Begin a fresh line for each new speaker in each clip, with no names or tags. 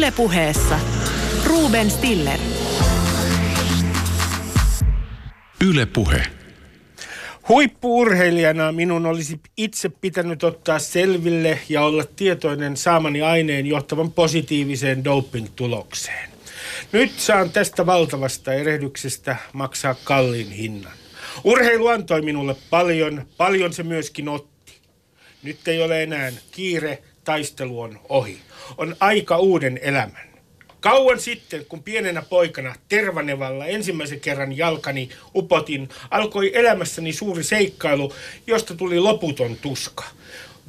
Ylepuheessa Ruben Stiller.
Ylepuhe.
Huippuurheilijana minun olisi itse pitänyt ottaa selville ja olla tietoinen saamani aineen johtavan positiiviseen doping-tulokseen. Nyt saan tästä valtavasta erehdyksestä maksaa kalliin hinnan. Urheilu antoi minulle paljon, paljon se myöskin otti. Nyt ei ole enää kiire, taistelu on ohi. On aika uuden elämän. Kauan sitten, kun pienenä poikana Tervanevalla ensimmäisen kerran jalkani upotin, alkoi elämässäni suuri seikkailu, josta tuli loputon tuska.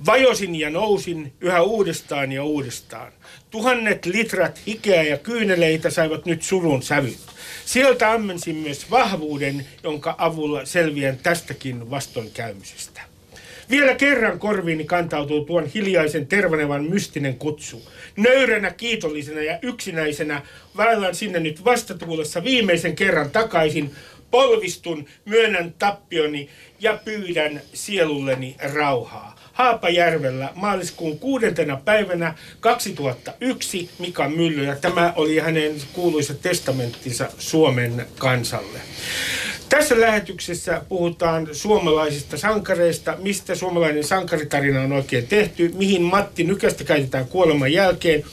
Vajosin ja nousin yhä uudestaan ja uudestaan. Tuhannet litrat hikeä ja kyyneleitä saivat nyt surun sävyt. Sieltä ammensin myös vahvuuden, jonka avulla selviän tästäkin vastoinkäymisestä. Vielä kerran korviini kantautuu tuon hiljaisen tervanevan mystinen kutsu. Nöyränä, kiitollisena ja yksinäisenä vaellan sinne nyt vastatuulessa viimeisen kerran takaisin. Polvistun, myönnän tappioni ja pyydän sielulleni rauhaa. Haapajärvellä maaliskuun kuudentena päivänä 2001 Mika Mylly ja tämä oli hänen kuuluisa testamenttinsa Suomen kansalle. Tässä lähetyksessä puhutaan suomalaisista sankareista, mistä suomalainen sankaritarina on oikein tehty, mihin Matti Nykästä käytetään kuoleman jälkeen,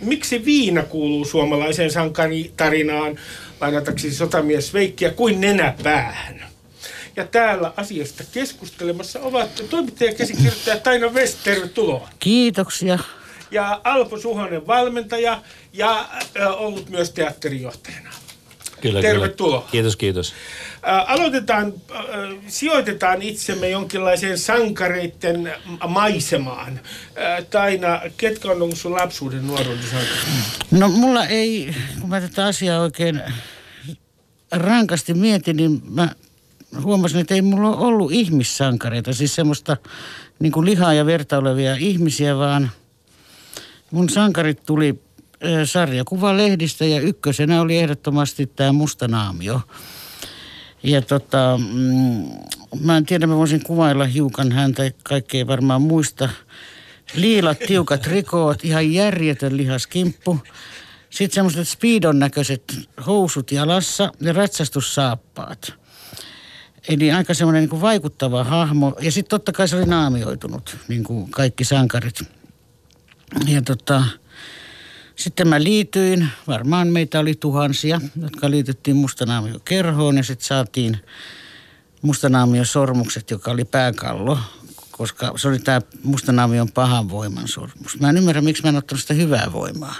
miksi viina kuuluu suomalaiseen sankaritarinaan, lainatakseni sotamies Veikkiä, kuin nenäpäähän. Ja täällä asiasta keskustelemassa ovat toimittaja käsikirjoittaja Taina West, tervetuloa.
Kiitoksia.
Ja Alpo Suhonen valmentaja ja ollut myös teatterijohtajana.
Kyllä,
Tervetuloa.
Kyllä. Kiitos, kiitos.
Äh, aloitetaan, äh, sijoitetaan itsemme jonkinlaiseen sankareiden maisemaan. Äh, Taina, ketkä on ollut sun lapsuuden nuoruuden sankareita?
No mulla ei, kun mä tätä asiaa oikein rankasti mietin, niin mä huomasin, että ei mulla ole ollut ihmissankareita, siis semmoista niin kuin lihaa ja verta olevia ihmisiä, vaan mun sankarit tuli sarjakuva lehdistä ja ykkösenä oli ehdottomasti tämä musta naamio. Ja tota, mm, mä en tiedä, mä voisin kuvailla hiukan häntä, kaikki ei varmaan muista. Liilat, tiukat rikoot, ihan järjetön lihaskimppu. Sitten semmoiset speedon näköiset housut jalassa ja ratsastussaappaat. Eli aika semmoinen niin vaikuttava hahmo. Ja sitten totta kai se oli naamioitunut, niin kuin kaikki sankarit. Ja tota, sitten mä liityin, varmaan meitä oli tuhansia, jotka liityttiin mustanaamio-kerhoon ja sitten saatiin mustanaamio-sormukset, joka oli pääkallo, koska se oli tämä mustanaamion pahan voiman sormus. Mä en ymmärrä, miksi mä en ottanut sitä hyvää voimaa.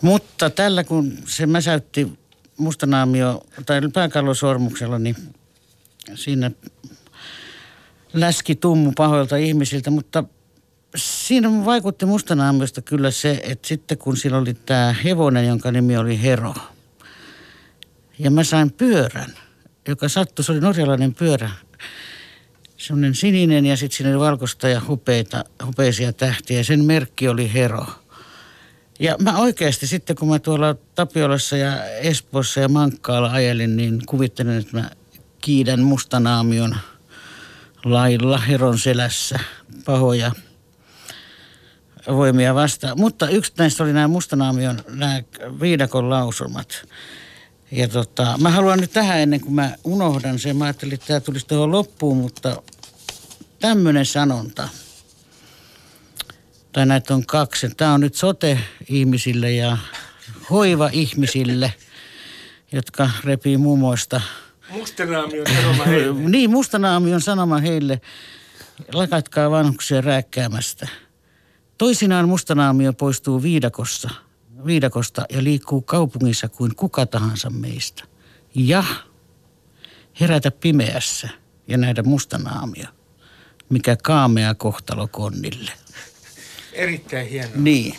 Mutta tällä kun se mäsäytti mustanaamio tai pääkallosormuksella, niin siinä läski tummu pahoilta ihmisiltä, mutta siinä vaikutti mustanaamiosta kyllä se, että sitten kun sillä oli tämä hevonen, jonka nimi oli Hero, ja mä sain pyörän, joka sattui, se oli norjalainen pyörä, semmoinen sininen ja sitten siinä oli valkoista ja hupeita, hupeisia tähtiä sen merkki oli Hero. Ja mä oikeasti sitten kun mä tuolla Tapiolassa ja Espoossa ja Mankkaalla ajelin, niin kuvittelin, että mä kiidän mustanaamion lailla Heron selässä pahoja voimia vastaan. Mutta yksi näistä oli nämä mustanaamion nämä viidakon lausumat. Ja tota, mä haluan nyt tähän ennen kuin mä unohdan sen, mä ajattelin, että tämä tulisi tuohon loppuun, mutta tämmöinen sanonta, tai näitä on kaksi. Tämä on nyt sote-ihmisille ja hoiva-ihmisille, jotka repii mummoista.
Mustanaamion sanoma heille.
niin, mustanaamion sanoma heille. Lakatkaa vanhuksia rääkkäämästä. Toisinaan mustanaamio poistuu viidakossa, viidakosta ja liikkuu kaupungissa kuin kuka tahansa meistä. Ja herätä pimeässä ja nähdä mustanaamio, mikä kaamea kohtalo konnille.
Erittäin hienoa.
Niin.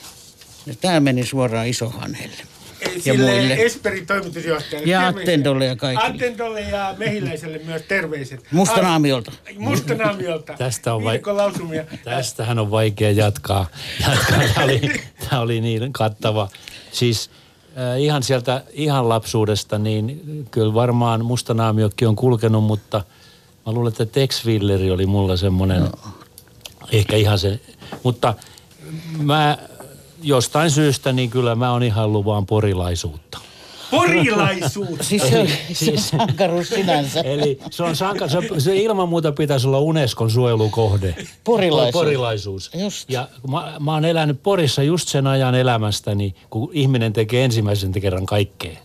Ja tämä meni suoraan isohanhelle. Ja
Sille
muille.
Esperin toimitusjohtajalle.
Ja
terveisiä.
Attendolle ja kaikille.
Attendolle ja Mehiläiselle myös terveiset.
Mustanaamiolta.
Mustanaamiolta.
Tästä on vai-
lausumia.
Tästähän on vaikea jatkaa. jatkaa. Tämä, oli, tämä oli niin kattava. Siis äh, ihan sieltä ihan lapsuudesta, niin kyllä varmaan mustanaamiokin on kulkenut, mutta mä luulen, että Tex Willeri oli mulla semmoinen, no. ehkä ihan se. Mutta mä jostain syystä niin kyllä mä oon ihan luvaan porilaisuutta.
Porilaisuutta.
Siis se on,
Siis-
sankaruus sinänsä.
Eli se on sanka, se, se ilman muuta pitäisi olla Unescon suojelukohde.
Porilaisuus.
Porilaisuus.
Just.
Ja mä, mä oon elänyt Porissa just sen ajan elämästäni, kun ihminen tekee ensimmäisen kerran kaikkea.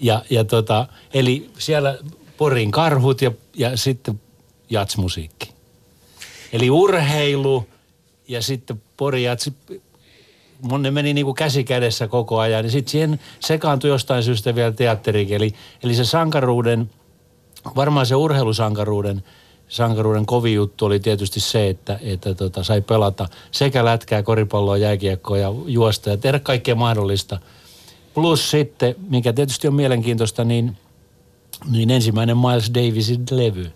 Ja, ja tota, eli siellä Porin karhut ja, ja sitten jatsmusiikki. Eli urheilu ja sitten Pori jats, ne meni niin kuin käsi kädessä koko ajan. Ja sitten siihen sekaantui jostain syystä vielä teatterikin. Eli, eli se sankaruuden, varmaan se urheilusankaruuden sankaruuden kovin juttu oli tietysti se, että, että tota, sai pelata sekä lätkää, koripalloa, jääkiekkoa ja juosta ja tehdä kaikkea mahdollista. Plus sitten, mikä tietysti on mielenkiintoista, niin, niin ensimmäinen Miles Davisin levy.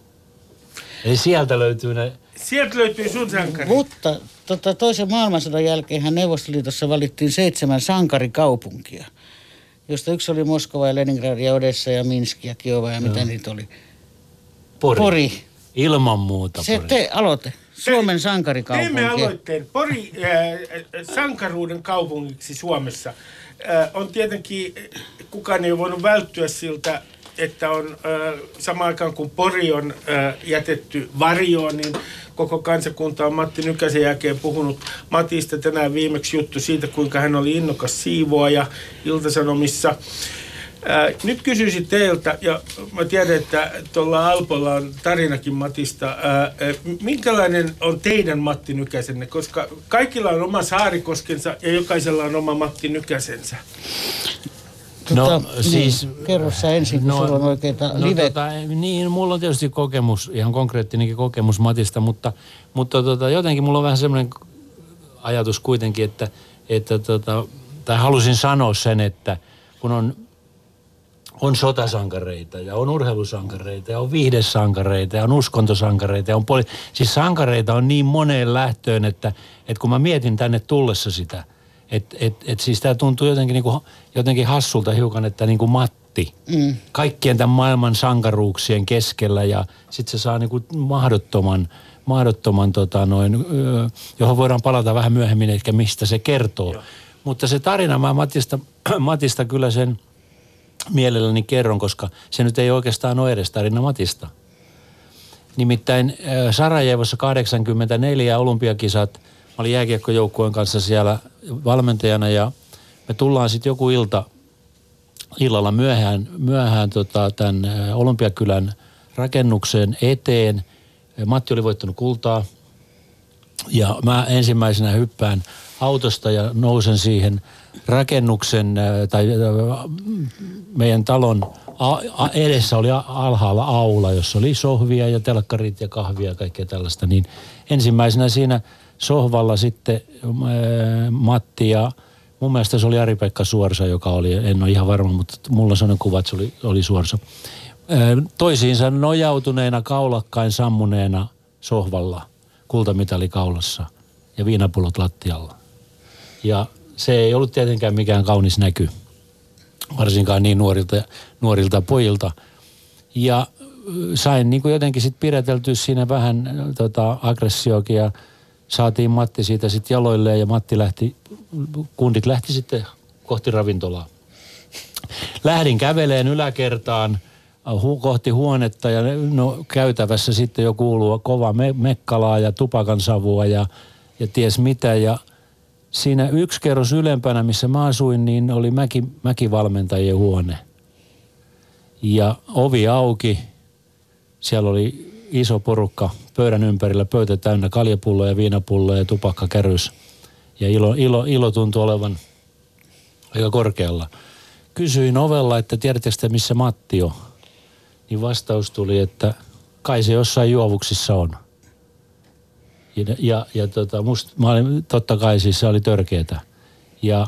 Eli sieltä löytyy ne
Sieltä löytyy sun sankari.
Mutta tota, toisen maailmansodan jälkeen Neuvostoliitossa valittiin seitsemän sankarikaupunkia, josta yksi oli Moskova ja Leningrad ja Odessa ja Minsk ja Kiova ja mitä niitä oli.
Pori.
Pori.
Ilman muuta
Se
Pori.
te aloite. Suomen sankarikaupunki.
Teemme aloitteen. Pori äh, sankaruuden kaupungiksi Suomessa. Äh, on tietenkin, kukaan ei ole voinut välttyä siltä, että on samaan aikaan kun Pori on jätetty varjoon, niin koko kansakunta on Matti Nykäsen jälkeen puhunut Matista tänään viimeksi juttu siitä, kuinka hän oli innokas siivoaja Iltasanomissa. Nyt kysyisin teiltä, ja mä tiedän, että tuolla Alpolla on tarinakin Matista. Minkälainen on teidän Matti Nykäsenne? Koska kaikilla on oma saarikoskensa ja jokaisella on oma Matti Nykäsensä.
No,
Tota,
siis-
Niin, kerro sä ensin, kun sulla on oikeita
no,
live...
tota, niin, mulla on tietysti kokemus, ihan konkreettinenkin kokemus Matista, mutta, mutta tota, jotenkin mulla on vähän semmoinen ajatus kuitenkin, että, että tota, tai halusin sanoa sen, että kun on, on sotasankareita ja on urheilusankareita ja on viihdesankareita ja on uskontosankareita ja on poli... Siis sankareita on niin moneen lähtöön, että, että kun mä mietin tänne tullessa sitä, että et, et siis tämä tuntuu jotenkin, niinku, jotenkin hassulta hiukan, että niinku Matti,
Mm.
kaikkien tämän maailman sankaruuksien keskellä ja sitten se saa niinku mahdottoman, mahdottoman tota noin, ö, johon voidaan palata vähän myöhemmin, ehkä mistä se kertoo. Joo. Mutta se tarina, mä Matista, Matista kyllä sen mielelläni kerron, koska se nyt ei oikeastaan ole edes tarina Matista. Nimittäin Sarajevossa 84 olympiakisat, mä olin jääkiekkojoukkueen kanssa siellä valmentajana ja me tullaan sitten joku ilta, illalla myöhään, myöhään tota, tämän olympiakylän rakennuksen eteen. Matti oli voittanut kultaa ja mä ensimmäisenä hyppään autosta ja nousen siihen rakennuksen tai meidän talon edessä oli alhaalla aula, jossa oli sohvia ja telkkarit ja kahvia ja kaikkea tällaista. Niin ensimmäisenä siinä sohvalla sitten äh, Matti ja mun mielestä se oli Ari-Pekka Suorsa, joka oli, en ole ihan varma, mutta mulla sellainen kuva, että se oli, oli Suorsa. Äh, toisiinsa nojautuneena, kaulakkain sammuneena sohvalla, kultamitali kaulassa ja viinapullot lattialla. Ja se ei ollut tietenkään mikään kaunis näky, varsinkaan niin nuorilta, nuorilta pojilta. Ja ö, sain niin kuin jotenkin sitten pidäteltyä siinä vähän tota, aggressioakin ja saatiin Matti siitä sitten jaloilleen ja Matti lähti, kundit lähti sitten kohti ravintolaa. Lähdin käveleen yläkertaan hu, kohti huonetta ja no, käytävässä sitten jo kuuluu kova me, mekkalaa ja tupakan savua ja, ja ties mitä. Ja siinä yksi kerros ylempänä, missä mä asuin, niin oli mäki, mäkivalmentajien huone. Ja ovi auki. Siellä oli iso porukka pöydän ympärillä, pöytä täynnä kaljapulloja, viinapulloja ja tupakkakärys. Ja ilo, ilo, ilo tuntui olevan aika korkealla. Kysyin ovella, että tiedättekö te missä Matti on? Niin vastaus tuli, että kai se jossain juovuksissa on. Ja, ja, ja tota, must, mä olin, totta kai siis se oli törkeetä. Ja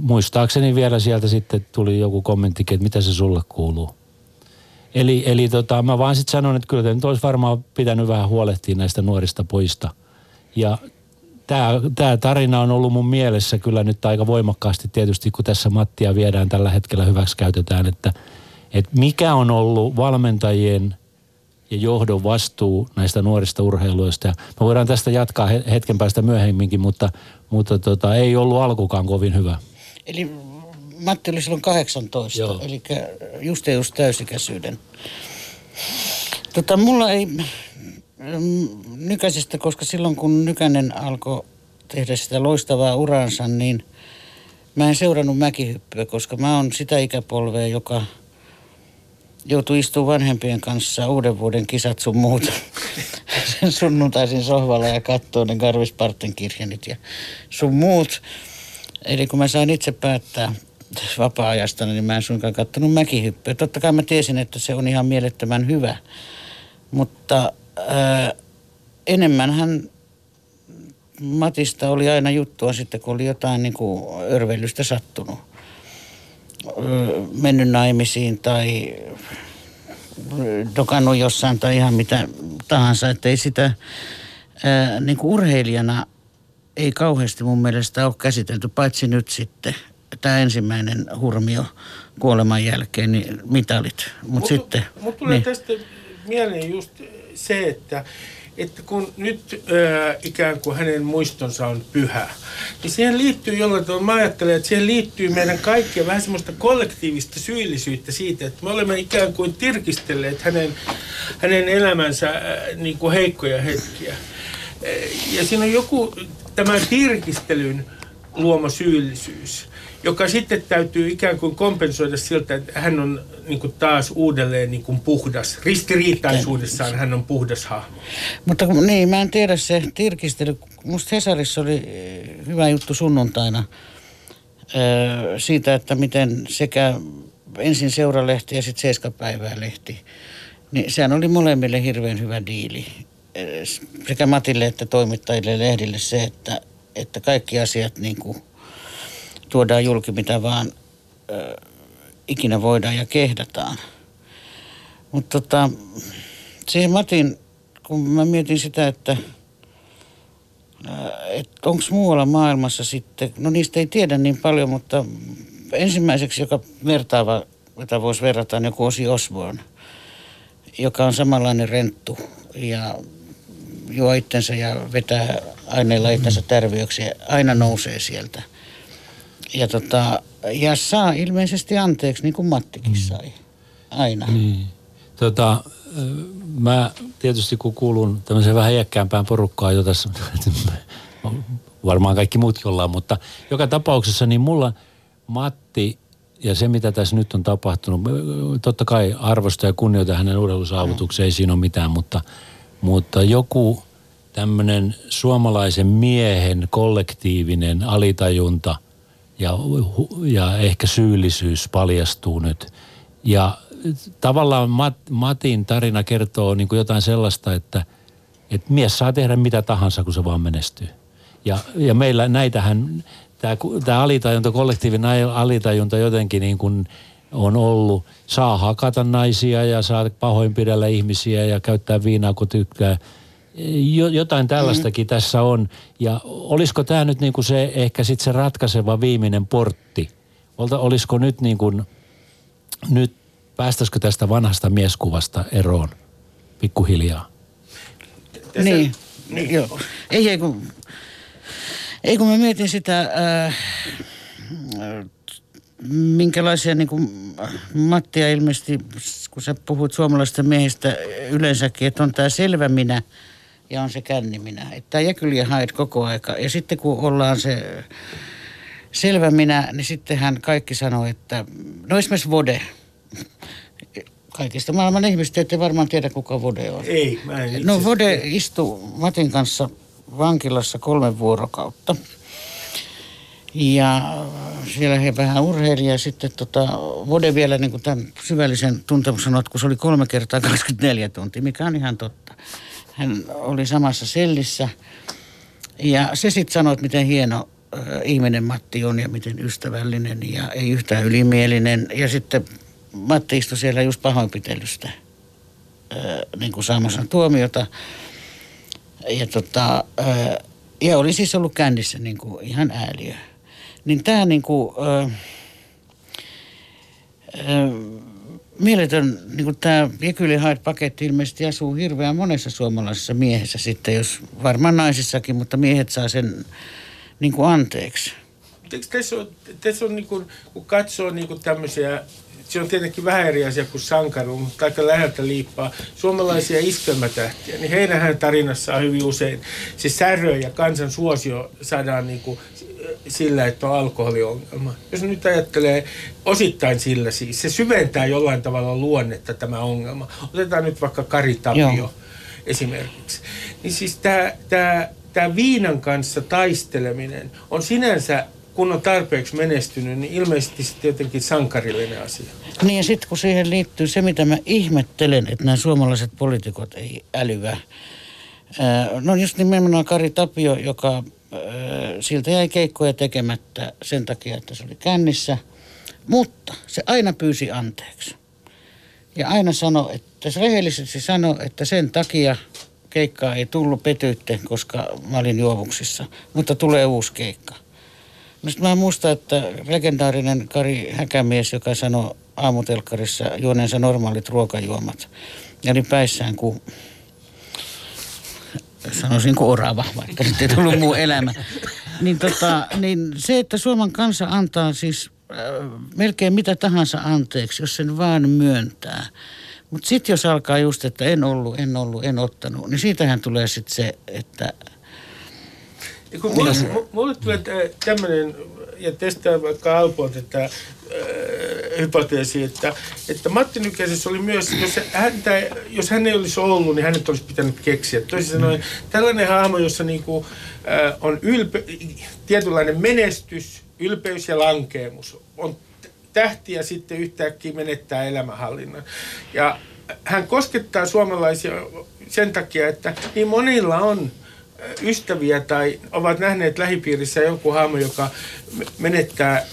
muistaakseni vielä sieltä sitten tuli joku kommenttikin, että mitä se sulle kuuluu. Eli, eli tota, mä vaan sitten sanon, että kyllä te nyt olisi varmaan pitänyt vähän huolehtia näistä nuorista poista. Ja tämä tarina on ollut mun mielessä kyllä nyt aika voimakkaasti tietysti, kun tässä Mattia viedään tällä hetkellä hyväksi käytetään, että, että mikä on ollut valmentajien ja johdon vastuu näistä nuorista urheiluista. Ja me voidaan tästä jatkaa hetken päästä myöhemminkin, mutta, mutta tota, ei ollut alkukaan kovin hyvä.
Eli Matti oli silloin 18, Joo. eli just ja just täysikäisyyden. Tota, mulla ei mm, Nykäisestä, koska silloin kun Nykänen alkoi tehdä sitä loistavaa uransa, niin mä en seurannut mäkihyppyä, koska mä oon sitä ikäpolvea, joka joutui istumaan vanhempien kanssa uuden vuoden kisat sun muuta sen sunnuntaisin sohvalla ja katsoa ne Garvisparten kirjanit ja sun muut. Eli kun mä sain itse päättää vapaa-ajasta, niin mä en suinkaan kattonut mäkihyppyä. Totta kai mä tiesin, että se on ihan mielettömän hyvä. Mutta ää, enemmän hän Matista oli aina juttua sitten, kun oli jotain niin kuin örveilystä sattunut. Mennyt naimisiin tai dokannut jossain tai ihan mitä tahansa. Että ei sitä ää, niin kuin urheilijana ei kauheasti mun mielestä ole käsitelty, paitsi nyt sitten tämä ensimmäinen hurmio kuoleman jälkeen, niin mitalit. Mutta mut, sitten...
Mutta tulee niin. tästä mieleen just se, että että kun nyt ö, ikään kuin hänen muistonsa on pyhä, niin siihen liittyy jollain tavalla, mä ajattelen, että siihen liittyy meidän kaikkien vähän semmoista kollektiivista syyllisyyttä siitä, että me olemme ikään kuin tirkistelleet hänen, hänen elämänsä äh, niin kuin heikkoja hetkiä. Ja siinä on joku tämän tirkistelyn luoma syyllisyys joka sitten täytyy ikään kuin kompensoida siltä, että hän on niin kuin taas uudelleen niin kuin puhdas. Ristiriitaisuudessaan hän on puhdas hahmo.
Mutta niin, mä en tiedä se tirkistely. Musta Hesarissa oli eh, hyvä juttu sunnuntaina eh, siitä, että miten sekä ensin seuralehti ja sitten seiskapäivää lehti, niin sehän oli molemmille hirveän hyvä diili. Eh, sekä Matille että toimittajille lehdille se, että, että kaikki asiat niin kuin – tuodaan julki, mitä vaan ö, ikinä voidaan ja kehdataan. Mutta tota, siihen Matin, kun mä mietin sitä, että et onko muualla maailmassa sitten, no niistä ei tiedä niin paljon, mutta ensimmäiseksi, joka vertaava, jota voisi verrata, on joku Osi Osborne, joka on samanlainen renttu ja juo itsensä ja vetää aineilla itsensä tärviöksi ja aina nousee sieltä ja, tota, ja saa ilmeisesti anteeksi, niin kuin Mattikin mm. sai. Aina.
Niin. Tota, mä tietysti kun kuulun tämmöiseen vähän iäkkäämpään porukkaan jo tässä, varmaan kaikki muutkin ollaan, mutta joka tapauksessa niin mulla Matti ja se mitä tässä nyt on tapahtunut, totta kai arvosta ja kunnioita hänen urheilusaavutuksia, ei siinä ole mitään, mutta, mutta joku tämmöinen suomalaisen miehen kollektiivinen alitajunta – ja, ja ehkä syyllisyys paljastuu nyt. Ja tavallaan Mat, Matin tarina kertoo niin kuin jotain sellaista, että, että mies saa tehdä mitä tahansa, kun se vaan menestyy. Ja, ja meillä näitähän, tämä, alitajunta, kollektiivinen alitajunta jotenkin niin kuin on ollut, saa hakata naisia ja saa pahoinpidellä ihmisiä ja käyttää viinaa, kun tykkää – jotain tällaistakin mm. tässä on. Ja olisiko tämä nyt niin kuin se ehkä sitten se ratkaiseva viimeinen portti? Olta, olisiko nyt niin kuin, nyt päästäisikö tästä vanhasta mieskuvasta eroon pikkuhiljaa?
Niin, niin. joo. Ei, ei kun, ei kun mä mietin sitä, äh, minkälaisia niin kuin Mattia ilmeisesti, kun sä puhut suomalaisista miehistä yleensäkin, että on tämä selvä minä – ja on se känniminä. Että jäkyliä haet koko aika. Ja sitten kun ollaan se selvä minä, niin sittenhän kaikki sanoo, että no esimerkiksi Vode. Kaikista maailman ihmistä ette varmaan tiedä, kuka Vode on.
Ei, mä en
No Vode istui Matin kanssa vankilassa kolme vuorokautta. Ja siellä he vähän urheili ja sitten tota, Vode vielä niin kuin tämän syvällisen tuntemuksen sanoi, kun se oli kolme kertaa 24 tuntia, mikä on ihan totta. Hän oli samassa sellissä. Ja se sitten sanoi, että miten hieno ihminen Matti on ja miten ystävällinen ja ei yhtään ylimielinen. Ja sitten Matti istui siellä just pahoinpitelystä niin kuin saamassa tuomiota. Ja, tota, ja oli siis ollut kännissä niin kuin ihan ääliö. Niin tämä niin kuin, mieletön, niin kuin tämä Jekyll paketti ilmeisesti asuu hirveän monessa suomalaisessa miehessä sitten, jos varmaan naisissakin, mutta miehet saa sen niin kuin anteeksi.
Tässä on, tässä on niin kuin, kun katsoo niin kuin tämmöisiä se on tietenkin vähän eri asia kuin sankaru, mutta aika läheltä liippaa suomalaisia iskelmätähtiä, niin heidän tarinassaan hyvin usein se särö ja kansan suosio saadaan niin kuin sillä, että on alkoholiongelma. Jos nyt ajattelee osittain sillä siis, se syventää jollain tavalla luonnetta tämä ongelma. Otetaan nyt vaikka Kari Tapio Joo. esimerkiksi. Niin siis tämä, tämä, tämä viinan kanssa taisteleminen on sinänsä kun on tarpeeksi menestynyt, niin ilmeisesti sitten jotenkin sankarillinen asia.
Niin ja sitten kun siihen liittyy se, mitä mä ihmettelen, että nämä suomalaiset poliitikot ei älyä. No just nimenomaan Kari Tapio, joka siltä jäi keikkoja tekemättä sen takia, että se oli kännissä. Mutta se aina pyysi anteeksi. Ja aina sanoi, että se rehellisesti sanoi, että sen takia keikkaa ei tullut petyytte, koska mä olin juovuksissa. Mutta tulee uusi keikka. No mä muistan, että legendaarinen Kari Häkämies, joka sanoi aamutelkkarissa juoneensa normaalit ruokajuomat, ja oli päissään kuin sanoisin kuin orava, vaikka sitten ei tullut muu elämä. Niin, tota, niin se, että Suomen kansa antaa siis äh, melkein mitä tahansa anteeksi, jos sen vaan myöntää. Mutta sitten jos alkaa just, että en ollut, en ollut, en ottanut, niin siitähän tulee sitten se, että
kun mulle, mulle tulee tämmöinen, ja testaa vaikka Alpon tätä äh, hypoteesi, että, että Matti Nykäsessä oli myös, jos, häntä, jos hän ei olisi ollut, niin hänet olisi pitänyt keksiä. Toisin sanoen tällainen hahmo, jossa niinku, äh, on ylpe, tietynlainen menestys, ylpeys ja lankeemus. On tähti ja sitten yhtäkkiä menettää elämänhallinnan. Ja hän koskettaa suomalaisia sen takia, että niin monilla on ystäviä tai ovat nähneet lähipiirissä joku hahmo, joka menettää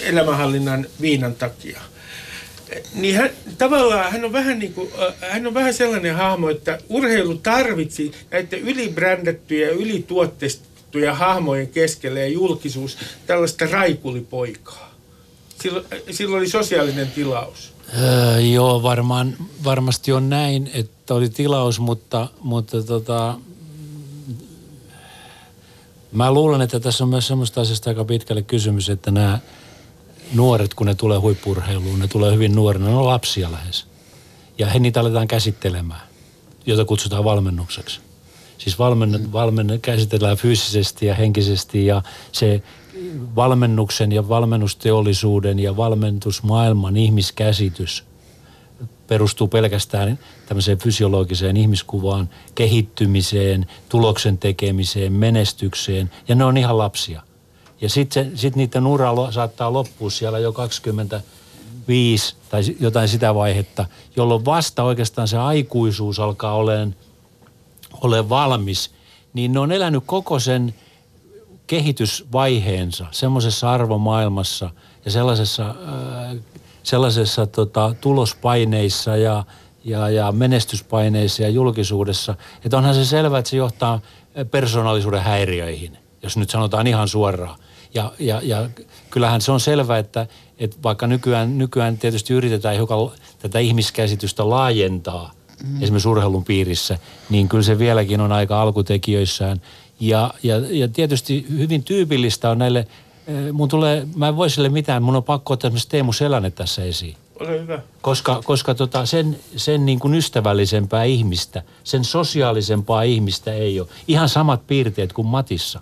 elämänhallinnan viinan takia. Niin hän, tavallaan hän on, vähän niin kuin, hän on vähän sellainen hahmo, että urheilu tarvitsi näiden ylibrändättyjä ja ylituotteistettuja hahmojen keskelle ja julkisuus tällaista raikulipoikaa. Silloin, silloin oli sosiaalinen tilaus.
Öö, joo, varmaan, varmasti on näin, että oli tilaus, mutta, mutta tota, Mä luulen, että tässä on myös semmoista asiasta aika pitkälle kysymys, että nämä nuoret, kun ne tulee huippurheiluun, ne tulee hyvin nuorena, ne on lapsia lähes. Ja he niitä aletaan käsittelemään, jota kutsutaan valmennukseksi. Siis valmen, valmen, käsitellään fyysisesti ja henkisesti ja se valmennuksen ja valmennusteollisuuden ja valmentusmaailman ihmiskäsitys – perustuu pelkästään tämmöiseen fysiologiseen ihmiskuvaan, kehittymiseen, tuloksen tekemiseen, menestykseen, ja ne on ihan lapsia. Ja sitten sit niiden ura saattaa loppua siellä jo 25 tai jotain sitä vaihetta, jolloin vasta oikeastaan se aikuisuus alkaa olemaan ole valmis, niin ne on elänyt koko sen kehitysvaiheensa semmoisessa arvomaailmassa ja sellaisessa äh, sellaisessa tota, tulospaineissa ja, ja, ja menestyspaineissa ja julkisuudessa, että onhan se selvää, että se johtaa persoonallisuuden häiriöihin, jos nyt sanotaan ihan suoraan. Ja, ja, ja kyllähän se on selvää, että, että vaikka nykyään, nykyään tietysti yritetään hiukan tätä ihmiskäsitystä laajentaa, mm. esimerkiksi urheilun piirissä, niin kyllä se vieläkin on aika alkutekijöissään. Ja, ja, ja tietysti hyvin tyypillistä on näille mun tulee, mä en voi sille mitään, mun on pakko ottaa esimerkiksi Teemu Selänne tässä esiin.
Ole hyvä.
Koska, koska tota sen, sen niin kuin ystävällisempää ihmistä, sen sosiaalisempaa ihmistä ei ole. Ihan samat piirteet kuin Matissa.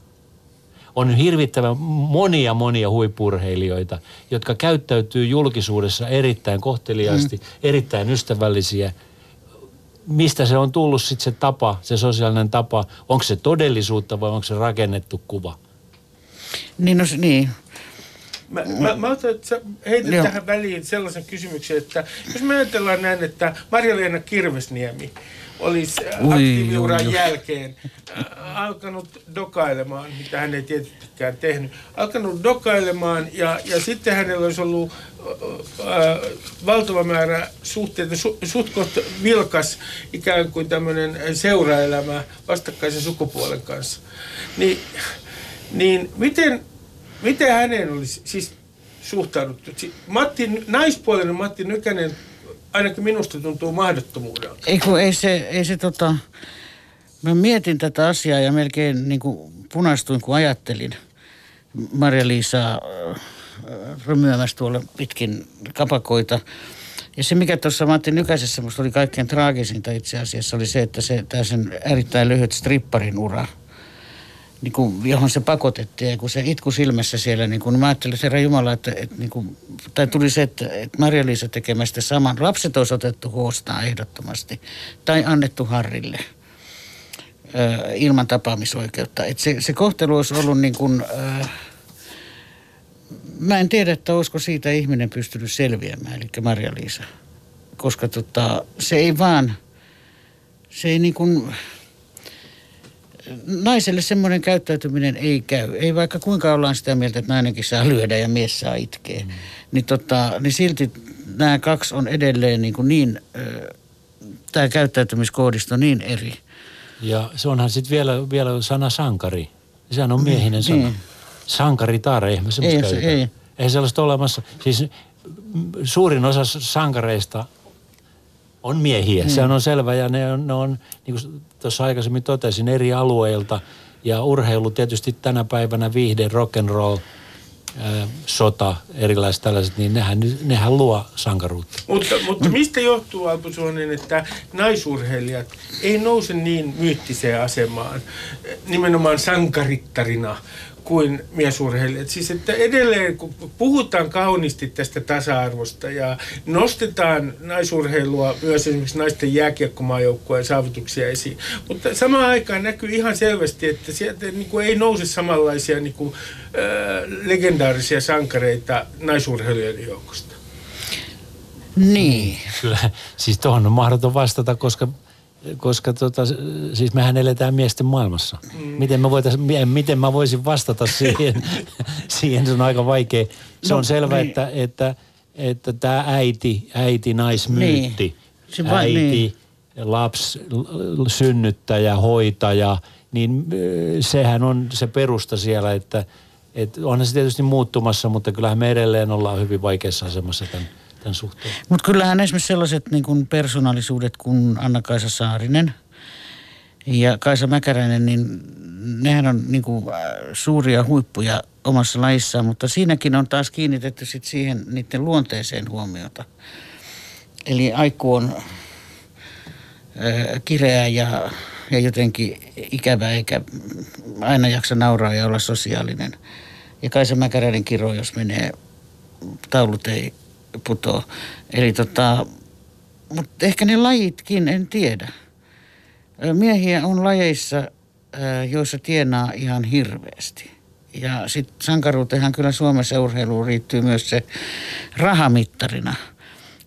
On hirvittävän monia monia huippurheilijoita, jotka käyttäytyy julkisuudessa erittäin kohteliaasti, mm. erittäin ystävällisiä. Mistä se on tullut sitten se tapa, se sosiaalinen tapa? Onko se todellisuutta vai onko se rakennettu kuva?
Niin, no, niin.
Mä, mä, mä otan, että sä heität Joo. tähän väliin sellaisen kysymyksen, että jos me ajatellaan näin, että Marja-Leena Kirvesniemi olisi aktiiviuran jälkeen äh, alkanut dokailemaan, mitä hän ei tietystikään tehnyt, alkanut dokailemaan ja, ja sitten hänellä olisi ollut äh, valtava määrä suhteita, su, suht vilkas ikään kuin tämmöinen seuraelämä vastakkaisen sukupuolen kanssa. Niin niin miten, miten hänen olisi siis suhtauduttu? Matti, naispuolinen Matti Nykänen ainakin minusta tuntuu mahdottomuudelta.
Ei, kun ei se, ei se tota, mä mietin tätä asiaa ja melkein niin kuin punastuin, kun ajattelin Maria-Liisaa äh, rymyämässä tuolla pitkin kapakoita. Ja se, mikä tuossa Matti Nykäsessä musta oli kaikkein traagisinta itse asiassa, oli se, että se, tämä sen erittäin lyhyt stripparin ura, niin kuin, johon se pakotettiin, ja kun se itku silmässä siellä, niin kun mä ajattelin, että herra Jumala, että, että niin kuin, tai tuli se, että, että Maria-Liisa tekemään sitä saman. Lapset olisi otettu huostaan ehdottomasti, tai annettu Harrille ö, ilman tapaamisoikeutta. Et se, se kohtelu olisi ollut niin kuin, ö, mä en tiedä, että olisiko siitä ihminen pystynyt selviämään, eli Maria-Liisa. Koska tota, se ei vaan, se ei niin kuin, naiselle semmoinen käyttäytyminen ei käy. Ei vaikka kuinka ollaan sitä mieltä, että nainenkin saa lyödä ja mies saa itkeä. Mm. Niin, tota, niin silti nämä kaksi on edelleen niin, kuin niin tämä käyttäytymiskoodisto niin eri.
Ja se onhan sitten vielä, vielä sana sankari. Sehän on miehinen sana. Niin. Sankaritar, eihän me semmoista ei, se, ei. Ei sellaista olemassa. Siis suurin osa sankareista on miehiä. Mm. Se on selvä ja ne on, ne on niin kuin tuossa aikaisemmin totesin, eri alueilta. Ja urheilu tietysti tänä päivänä viihde, rock and roll, sota, erilaiset tällaiset, niin nehän, nehän luo sankaruutta.
Mutta, mutta mistä johtuu Alpo Suonen, että naisurheilijat ei nouse niin myyttiseen asemaan nimenomaan sankarittarina kuin miesurheilijat. Siis että edelleen kun puhutaan kauniisti tästä tasa-arvosta ja nostetaan naisurheilua myös esimerkiksi naisten jääkiekkomaajoukkueen saavutuksia esiin, mutta samaan aikaan näkyy ihan selvästi, että sieltä niin kuin ei nouse samanlaisia niin kuin, äh, legendaarisia sankareita naisurheilijoiden joukosta.
Niin.
Kyllä, siis tuohon on mahdoton vastata, koska koska tota, siis mehän eletään miesten maailmassa. Mm. Miten, mä voitais, miten mä voisin vastata siihen? siihen se on aika vaikea. Se no, on selvä, niin. että, että, että tämä äiti, äiti naismyytti, niin. Se va- äiti, niin. laps, synnyttäjä, hoitaja, niin sehän on se perusta siellä, että, että onhan se tietysti muuttumassa, mutta kyllähän me edelleen ollaan hyvin vaikeassa asemassa tämän tämän suhteen.
Mutta kyllähän esimerkiksi sellaiset niin kuin persoonallisuudet kuin Anna-Kaisa Saarinen ja Kaisa Mäkäräinen, niin nehän on niin kuin äh, suuria huippuja omassa lajissaan, mutta siinäkin on taas kiinnitetty sit siihen niiden luonteeseen huomiota. Eli Aikku on äh, kireä ja, ja jotenkin ikävä eikä aina jaksa nauraa ja olla sosiaalinen. Ja Kaisa Mäkäräinen kiro, jos menee taulut ei putoo. Eli tota, mutta ehkä ne lajitkin, en tiedä. Miehiä on lajeissa, joissa tienaa ihan hirveästi. Ja sitten sankaruuteenhan kyllä Suomessa urheiluun riittyy myös se rahamittarina.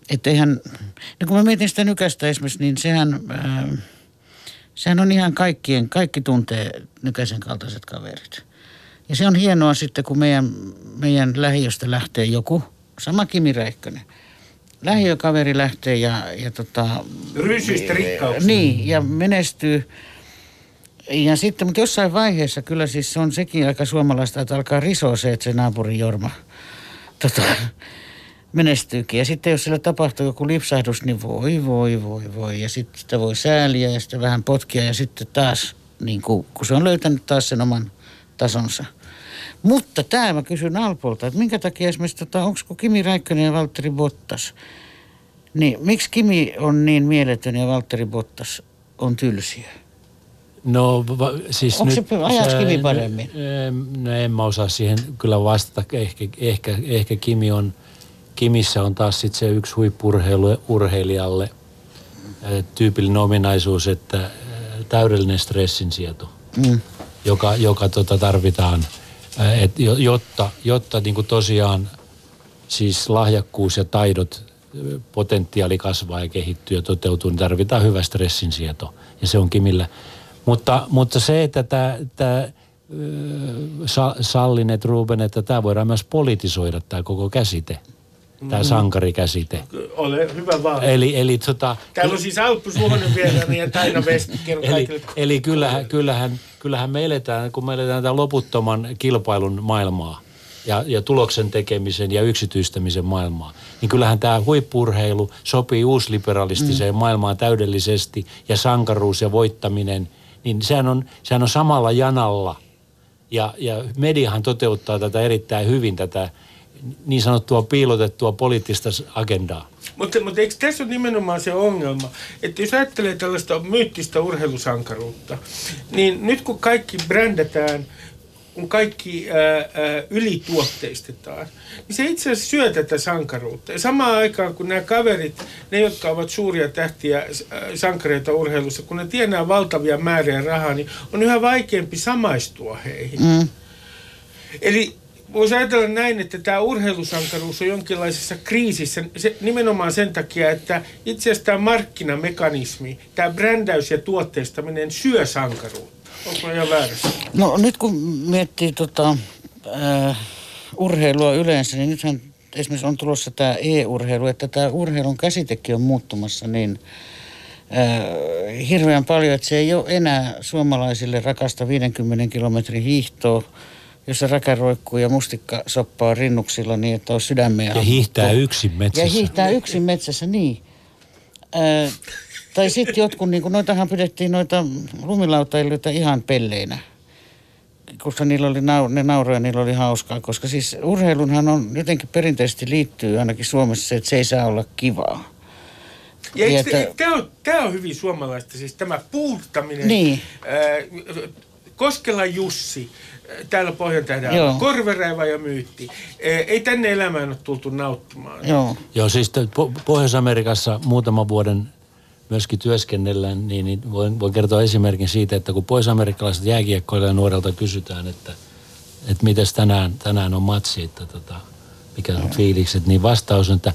Että eihän, no kun mä mietin sitä nykästä esimerkiksi, niin sehän, sehän on ihan kaikkien, kaikki tuntee nykäisen kaltaiset kaverit. Ja se on hienoa sitten, kun meidän, meidän lähiöstä lähtee joku – sama Kimi Räikkönen. Lähiökaveri lähtee ja, ja tota...
Rysyistä rikkauksista.
Niin, ja menestyy. Ja sitten, mutta jossain vaiheessa kyllä siis se on sekin aika suomalaista, että alkaa risoa se, että se naapuri Jorma tota, menestyykin. Ja sitten jos sillä tapahtuu joku lipsahdus, niin voi, voi, voi, voi. Ja sitten sitä voi sääliä ja sitten vähän potkia ja sitten taas, niin kuin, kun se on löytänyt taas sen oman tasonsa – mutta tämä mä kysyn Alpolta, että minkä takia esimerkiksi, tota, onko Kimi Räikkönen ja Valtteri Bottas, niin miksi Kimi on niin mieletön ja Valtteri Bottas on tylsiä?
No va, siis
Onko nyt, se, Kimi paremmin?
No en mä osaa siihen kyllä vastata. Ehkä, ehkä, ehkä Kimi on, Kimissä on taas sit se yksi huippurheilijalle tyypillinen ominaisuus, että täydellinen stressinsieto, mm. joka, joka tota tarvitaan – et jotta, jotta niin kuin tosiaan siis lahjakkuus ja taidot, potentiaali kasvaa ja kehittyy ja toteutuu, niin tarvitaan hyvä stressinsieto. Ja se on Kimillä. Mutta, mutta se, että tämä, tämä sallin, että Ruben, että tämä voidaan myös politisoida tämä koko käsite. Tämä mm. sankarikäsite.
Ole hyvä vaan.
Eli, eli tota,
Täällä on siis Alppu Suhonen vielä ja Taina Vest.
Eli, eli kyllähän, kyllähän, kyllähän me eletään, kun me eletään tämän loputtoman kilpailun maailmaa, ja, ja tuloksen tekemisen ja yksityistämisen maailmaa. Niin kyllähän tämä huippurheilu sopii uusliberalistiseen mm. maailmaan täydellisesti ja sankaruus ja voittaminen, niin sehän on, sehän on samalla janalla. Ja, ja mediahan toteuttaa tätä erittäin hyvin, tätä niin sanottua piilotettua poliittista agendaa.
Mutta, mutta eikö tässä ole nimenomaan se ongelma, että jos ajattelee tällaista myyttistä urheilusankaruutta, niin nyt kun kaikki brändätään, kun kaikki ää, ää, ylituotteistetaan, niin se itse asiassa syö tätä sankaruutta. Ja samaan aikaan, kun nämä kaverit, ne jotka ovat suuria tähtiä, sankareita urheilussa, kun ne tienaa valtavia määriä rahaa, niin on yhä vaikeampi samaistua heihin. Mm. Eli voisi ajatella näin, että tämä urheilusankaruus on jonkinlaisessa kriisissä se, nimenomaan sen takia, että itse asiassa tämä markkinamekanismi, tämä brändäys ja tuotteistaminen syö sankaruutta. Onko ihan väärässä?
No nyt kun miettii tota, äh, urheilua yleensä, niin nythän esimerkiksi on tulossa tämä e-urheilu, että tämä urheilun käsitekin on muuttumassa niin äh, hirveän paljon, että se ei ole enää suomalaisille rakasta 50 kilometrin hiihtoa, jossa räkä roikkuu ja mustikka soppaa rinnuksilla niin, että on sydämeä.
Ja hiihtää yksin metsässä.
Ja hiihtää yksin metsässä, niin. Ää, tai sitten jotkut, niin kuin noitahan pidettiin noita lumilautailijoita ihan pelleinä. Koska niillä oli nau, ne nauroja, niillä oli hauskaa. Koska siis urheilunhan on jotenkin perinteisesti liittyy ainakin Suomessa se, että se ei saa olla kivaa.
Ja eikö, että, tämä, on, tämä on hyvin suomalaista, siis tämä puuttaminen.
Niin.
Ää, Koskela Jussi, täällä Pohjantähdellä korveräivä ja myytti. Ei tänne elämään ole tultu nauttimaan.
Joo,
Joo siis Pohjois-Amerikassa muutaman vuoden myöskin työskennellään, niin, niin voin, voin kertoa esimerkin siitä, että kun pohjois-amerikkalaiset jääkiekkoille nuorelta kysytään, että, että mitäs tänään, tänään on matsi, että tota, mikä on fiilikset, niin vastaus on, että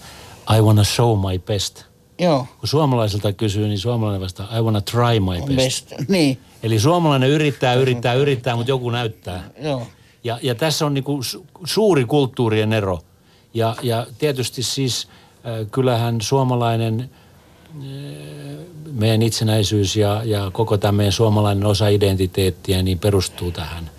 I wanna show my best.
Joo.
Kun suomalaiselta kysyy, niin suomalainen vastaa I wanna try my best.
best. Niin.
Eli suomalainen yrittää, yrittää, yrittää, mutta joku näyttää.
Joo.
Ja, ja tässä on niinku suuri kulttuurien ero. Ja, ja tietysti siis äh, kyllähän suomalainen äh, meidän itsenäisyys ja, ja koko tämä meidän suomalainen osa identiteettiä niin perustuu tähän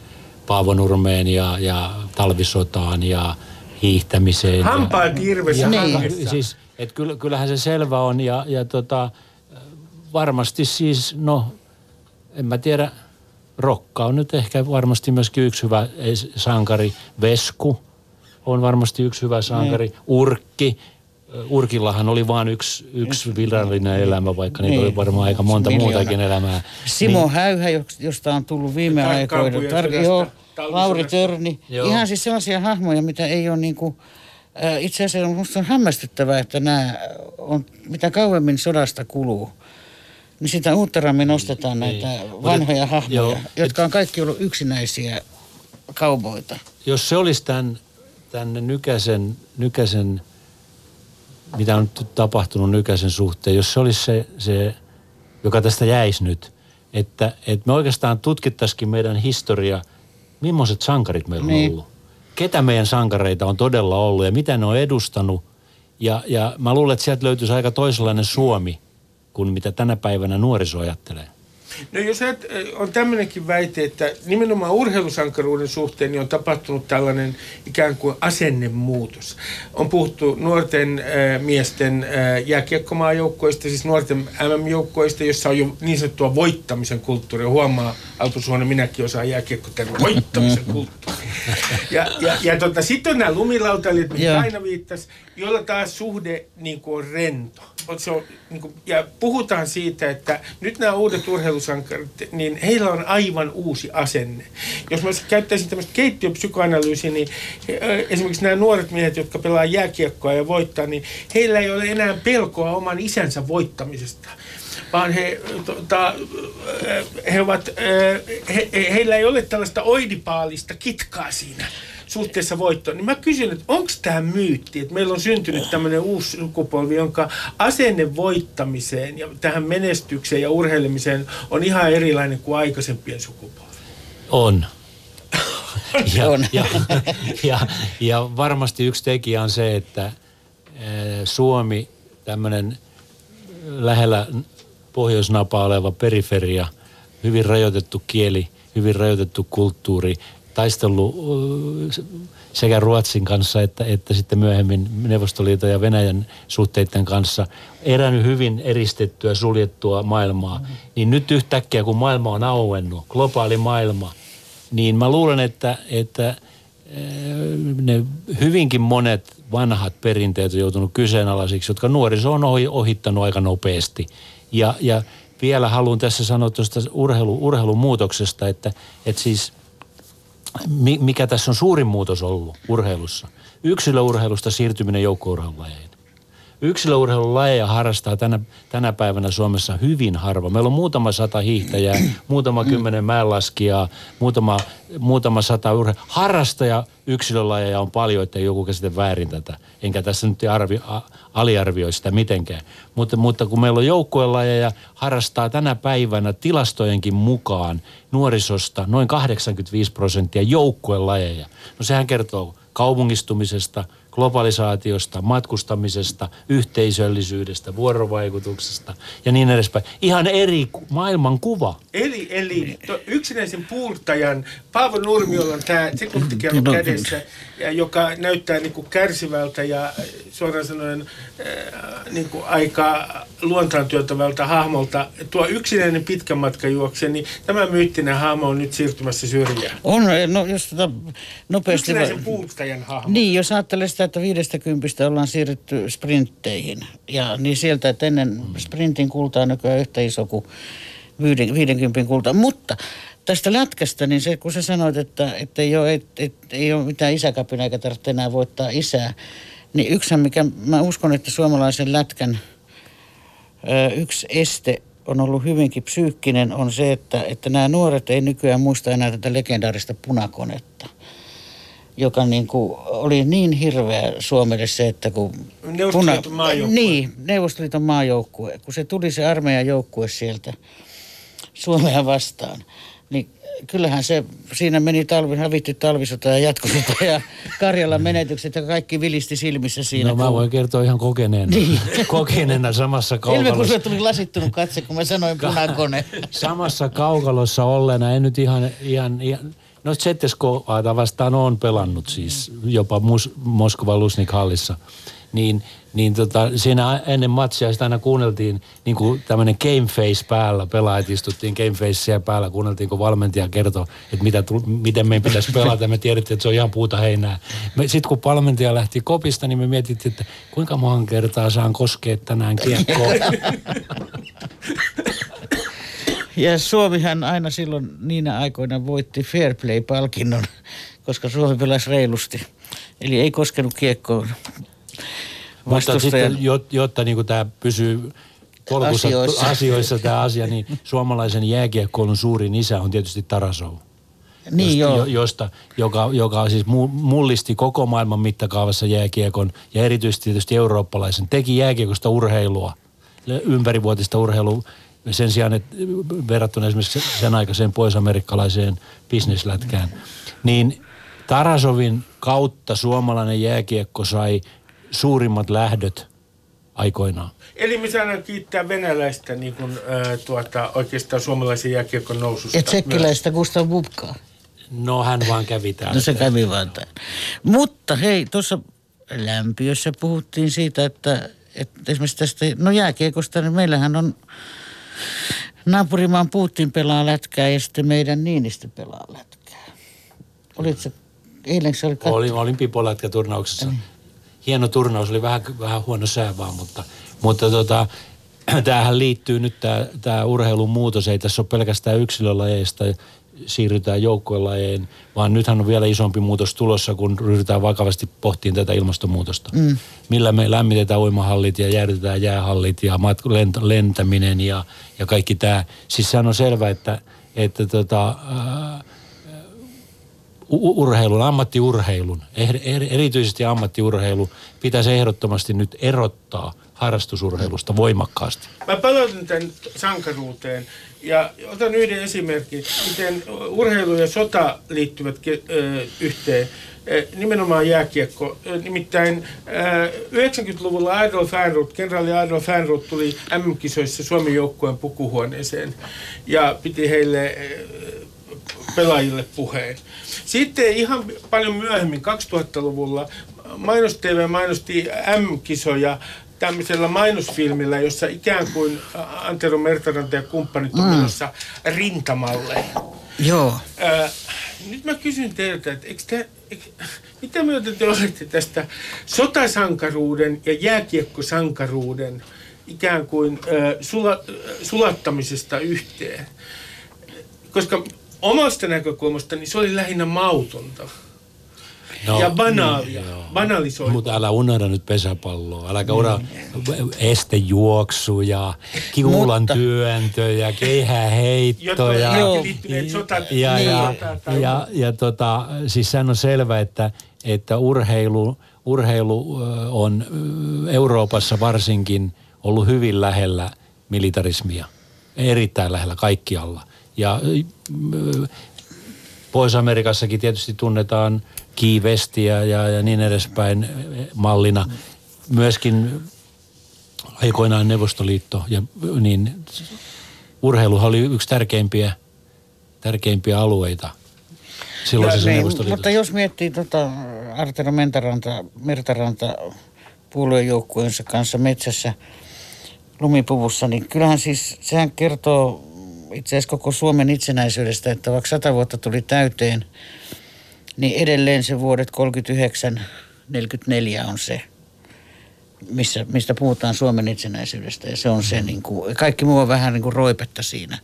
Paavonurmeen ja, ja talvisotaan ja hiihtämiseen.
Hampaat hirveässä
niin. Siis, et kyllähän se selvä on ja, ja tota, varmasti siis, no en mä tiedä, Rokka on nyt ehkä varmasti myöskin yksi hyvä sankari. Vesku on varmasti yksi hyvä sankari. Mm. Urkki. Urkillahan oli vain yksi, yksi virallinen elämä, vaikka niitä niin. oli varmaan aika monta Miljoona. muutakin elämää.
Simo niin. Häyhä, josta on tullut viime aikoina. Tar- joo, Lauri Törni. Joo. Ihan siis sellaisia hahmoja, mitä ei ole niin kuin, itse asiassa minusta on hämmästyttävää, että nämä on, mitä kauemmin sodasta kuluu, niin sitä uutterammin nostetaan niin. näitä niin. vanhoja hahmoja, joo, jotka on kaikki ollut yksinäisiä kauboita.
Jos se olisi tämän, tämän nykäisen, nykäisen, mitä on nyt tapahtunut nykäisen suhteen, jos se olisi se, se joka tästä jäisi nyt, että, että me oikeastaan tutkittaisikin meidän historia, millaiset sankarit meillä niin. on ollut. Ketä meidän sankareita on todella ollut ja mitä ne on edustanut. Ja, ja mä luulen, että sieltä löytyisi aika toisenlainen Suomi – kuin mitä tänä päivänä nuoriso ajattelee?
No jos et, on tämmöinenkin väite, että nimenomaan urheilusankaruuden suhteen niin on tapahtunut tällainen ikään kuin asennemuutos. On puhuttu nuorten äh, miesten äh, jääkiekkomaajoukkoista, siis nuorten MM-joukkoista, jossa on jo niin sanottua voittamisen kulttuuria. Huomaa, Alpo Suonen, minäkin osaan jääkiekko voittamisen kulttuuri. Ja, ja, ja tota, sitten on nämä lumilautailijat, mihin aina viittasi, joilla taas suhde niin kuin on rento. Se on, niin kuin, ja puhutaan siitä, että nyt nämä uudet urheilusankarit, niin heillä on aivan uusi asenne. Jos mä käyttäisin tämmöistä keittiöpsykoanalyysiä, niin esimerkiksi nämä nuoret miehet, jotka pelaa jääkiekkoa ja voittaa, niin heillä ei ole enää pelkoa oman isänsä voittamisesta. Vaan he, tota, he ovat, he, heillä ei ole tällaista oidipaalista kitkaa siinä suhteessa voittoon, niin mä kysyn, että onko tämä myytti, että meillä on syntynyt tämmöinen uusi sukupolvi, jonka asenne voittamiseen ja tähän menestykseen ja urheilemiseen on ihan erilainen kuin aikaisempien sukupolvi.
On. ja, on. ja, ja, ja varmasti yksi tekijä on se, että Suomi, tämmöinen lähellä pohjoisnapaa oleva periferia, hyvin rajoitettu kieli, hyvin rajoitettu kulttuuri, taistellut sekä Ruotsin kanssa että, että sitten myöhemmin Neuvostoliiton ja Venäjän suhteiden kanssa elänyt hyvin eristettyä, suljettua maailmaa. Mm. Niin nyt yhtäkkiä, kun maailma on auennut, globaali maailma, niin mä luulen, että, että ne hyvinkin monet vanhat perinteet on joutunut kyseenalaisiksi, jotka nuoriso on ohittanut aika nopeasti. Ja, ja vielä haluan tässä sanoa tuosta urheilu, urheilumuutoksesta, että, että siis mikä tässä on suurin muutos ollut urheilussa. Yksilöurheilusta siirtyminen joukkueurheilulajeihin. Yksilöurheilulajeja harrastaa tänä, tänä päivänä Suomessa hyvin harva. Meillä on muutama sata hiihtäjää, muutama kymmenen mäenlaskijaa, muutama, muutama sata urhe... Harrastaja yksilölajeja on paljon, että joku käsite väärin tätä. Enkä tässä nyt arvi, a, aliarvioi sitä mitenkään. Mutta, mutta kun meillä on joukkuelajeja, harrastaa tänä päivänä tilastojenkin mukaan nuorisosta noin 85 prosenttia joukkuelajeja. No sehän kertoo kaupungistumisesta – globalisaatiosta, matkustamisesta, yhteisöllisyydestä, vuorovaikutuksesta ja niin edespäin. Ihan eri maailman kuva.
Eli, eli to, yksinäisen puurtajan Paavo Nurmiolla on tämä sekuntikello no, kädessä, ja, joka näyttää niin kuin kärsivältä ja suoraan sanoen äh, niin kuin aika luontaan työtävältä hahmolta. Tuo yksinäinen pitkän matkan juokse, niin tämä myyttinen hahmo on nyt siirtymässä syrjään.
On, no jos tota nopeasti...
Yksinäisen puurtajan hahmo.
Niin, jos ajattelee sitä, että viidestä kympistä ollaan siirrytty sprintteihin. Ja niin sieltä, että ennen sprintin kultaa nykyään yhtä iso kuin viiden, 50 kultaa. Mutta tästä lätkästä, niin se, kun sä sanoit, että, että ei, ole, et, et, ei ole mitään isäkapina eikä tarvitse enää voittaa isää, niin yksi, mikä mä uskon, että suomalaisen lätkän ö, yksi este on ollut hyvinkin psyykkinen, on se, että, että nämä nuoret ei nykyään muista enää tätä legendaarista punakonetta joka niin kuin oli niin hirveä Suomelle se, että kun...
Neuvostoliiton puna, maajoukkue.
Niin, Neuvostoliiton maajoukkue. Kun se tuli se armeijan joukkue sieltä Suomea vastaan, niin kyllähän se, siinä meni talvi, hävitty talvisota ja jatkosota ja Karjalan menetykset ja kaikki vilisti silmissä siinä.
No mä voin kertoa ihan kokeneena. Niin. Kokeneena samassa kaukalossa.
Ilme, kun se tuli lasittunut katse, kun mä sanoin punakone.
samassa kaukalossa olleena, en nyt ihan, ihan, ihan No ZSKAta vastaan on pelannut siis jopa Mus- Moskova Lusnik hallissa. Niin, niin tota, siinä ennen matsia sitä aina kuunneltiin niin kuin tämmöinen game face päällä. Pelaajat istuttiin game facea päällä, kuunneltiin kun valmentaja kertoi, että mitä, miten meidän pitäisi pelata. Me tiedettiin, että se on ihan puuta heinää. Sitten kun valmentaja lähti kopista, niin me mietittiin, että kuinka monta kertaa saan koskea tänään kiekkoon.
Ja Suomihan aina silloin niinä aikoina voitti Fair Play-palkinnon, koska Suomi pelasi reilusti. Eli ei koskenut kiekkoon
Mutta sitten, jotta niin tämä pysyy polkussa asioissa. asioissa tämä asia, niin suomalaisen jääkiekkoilun suurin isä on tietysti Tarasov.
Niin
josta, joo. josta, joka, joka siis mullisti koko maailman mittakaavassa jääkiekon ja erityisesti tietysti eurooppalaisen. Teki jääkiekosta urheilua, ympärivuotista urheilua sen sijaan, että verrattuna esimerkiksi sen aikaiseen pohjois-amerikkalaiseen bisneslätkään, niin Tarasovin kautta suomalainen jääkiekko sai suurimmat lähdöt aikoinaan.
Eli me saadaan kiittää venäläistä niin kuin, äh, tuota, oikeastaan suomalaisen jääkiekon noususta.
Ja tsekkiläistä Gustav Bubkaa.
No hän vaan kävi täällä.
No se kävi vaan täällä. Mutta hei, tuossa lämpiössä puhuttiin siitä, että, että esimerkiksi tästä, no jääkiekosta, niin meillähän on Naapurimaan Putin pelaa lätkää ja sitten meidän Niinistö pelaa lätkää. Olit se, eilen se oli katso.
Olin, olin pipolätkäturnauksessa. Niin. Hieno turnaus, oli vähän, vähän huono sää vaan, mutta, mutta tota, tämähän liittyy nyt tämä, tämä urheilun muutos. Ei tässä ole pelkästään yksilölajeista siirrytään joukkuelajeen, vaan nythän on vielä isompi muutos tulossa, kun ryhdytään vakavasti pohtiin tätä ilmastonmuutosta. Mm. Millä me lämmitetään uimahallit ja jäädytetään jäähallit ja mat- lentäminen ja, ja kaikki tämä. Siis sehän on selvä, että, että tota, urheilun, ammattiurheilun, erityisesti ammattiurheilu, pitäisi ehdottomasti nyt erottaa harrastusurheilusta voimakkaasti.
Mä palautan tämän sankaruuteen ja otan yhden esimerkin, miten urheilu ja sota liittyvät yhteen nimenomaan jääkiekko. Nimittäin 90-luvulla Adolf Ehrnrooth, kenraali Adolf Ehrnrooth tuli MM-kisoissa Suomen joukkueen pukuhuoneeseen ja piti heille pelaajille puheen. Sitten ihan paljon myöhemmin, 2000-luvulla, Mainos TV mainosti M-kisoja tämmöisellä mainosfilmillä, jossa ikään kuin Antero Mertaranta ja kumppanit on menossa rintamalle.
Joo.
Ää, nyt mä kysyn teiltä, että eikö te, eikö, mitä mieltä te olette tästä sotasankaruuden ja jääkiekkosankaruuden ikään kuin ää, sula, sulattamisesta yhteen? Koska omasta näkökulmasta niin se oli lähinnä mautonta. No, ja banaalia, mm, banalisoitua.
Mutta älä unohda nyt pesäpalloa, äläkä unohda mm. estejuoksuja, kiulan työntöjä, keihäheittoja.
Jotka
ja, ja, ja, ja, ja tota, siis sehän on selvä, että, että urheilu, urheilu on Euroopassa varsinkin ollut hyvin lähellä militarismia. Erittäin lähellä kaikkialla. Ja Pohjois-Amerikassakin tietysti tunnetaan kiivestiä ja, ja niin edespäin mallina. Myöskin aikoinaan Neuvostoliitto ja niin urheilu oli yksi tärkeimpiä, tärkeimpiä alueita silloisessa niin,
Mutta jos miettii tota Artero Mentaranta, Mertaranta puoluejoukkueensa kanssa metsässä lumipuvussa, niin kyllähän siis sehän kertoo itse asiassa koko Suomen itsenäisyydestä, että vaikka sata vuotta tuli täyteen, niin edelleen se vuodet 39, 44 on se, missä, mistä puhutaan Suomen itsenäisyydestä. Ja se on se, niin kuin, kaikki muu on vähän niin kuin roipetta siinä.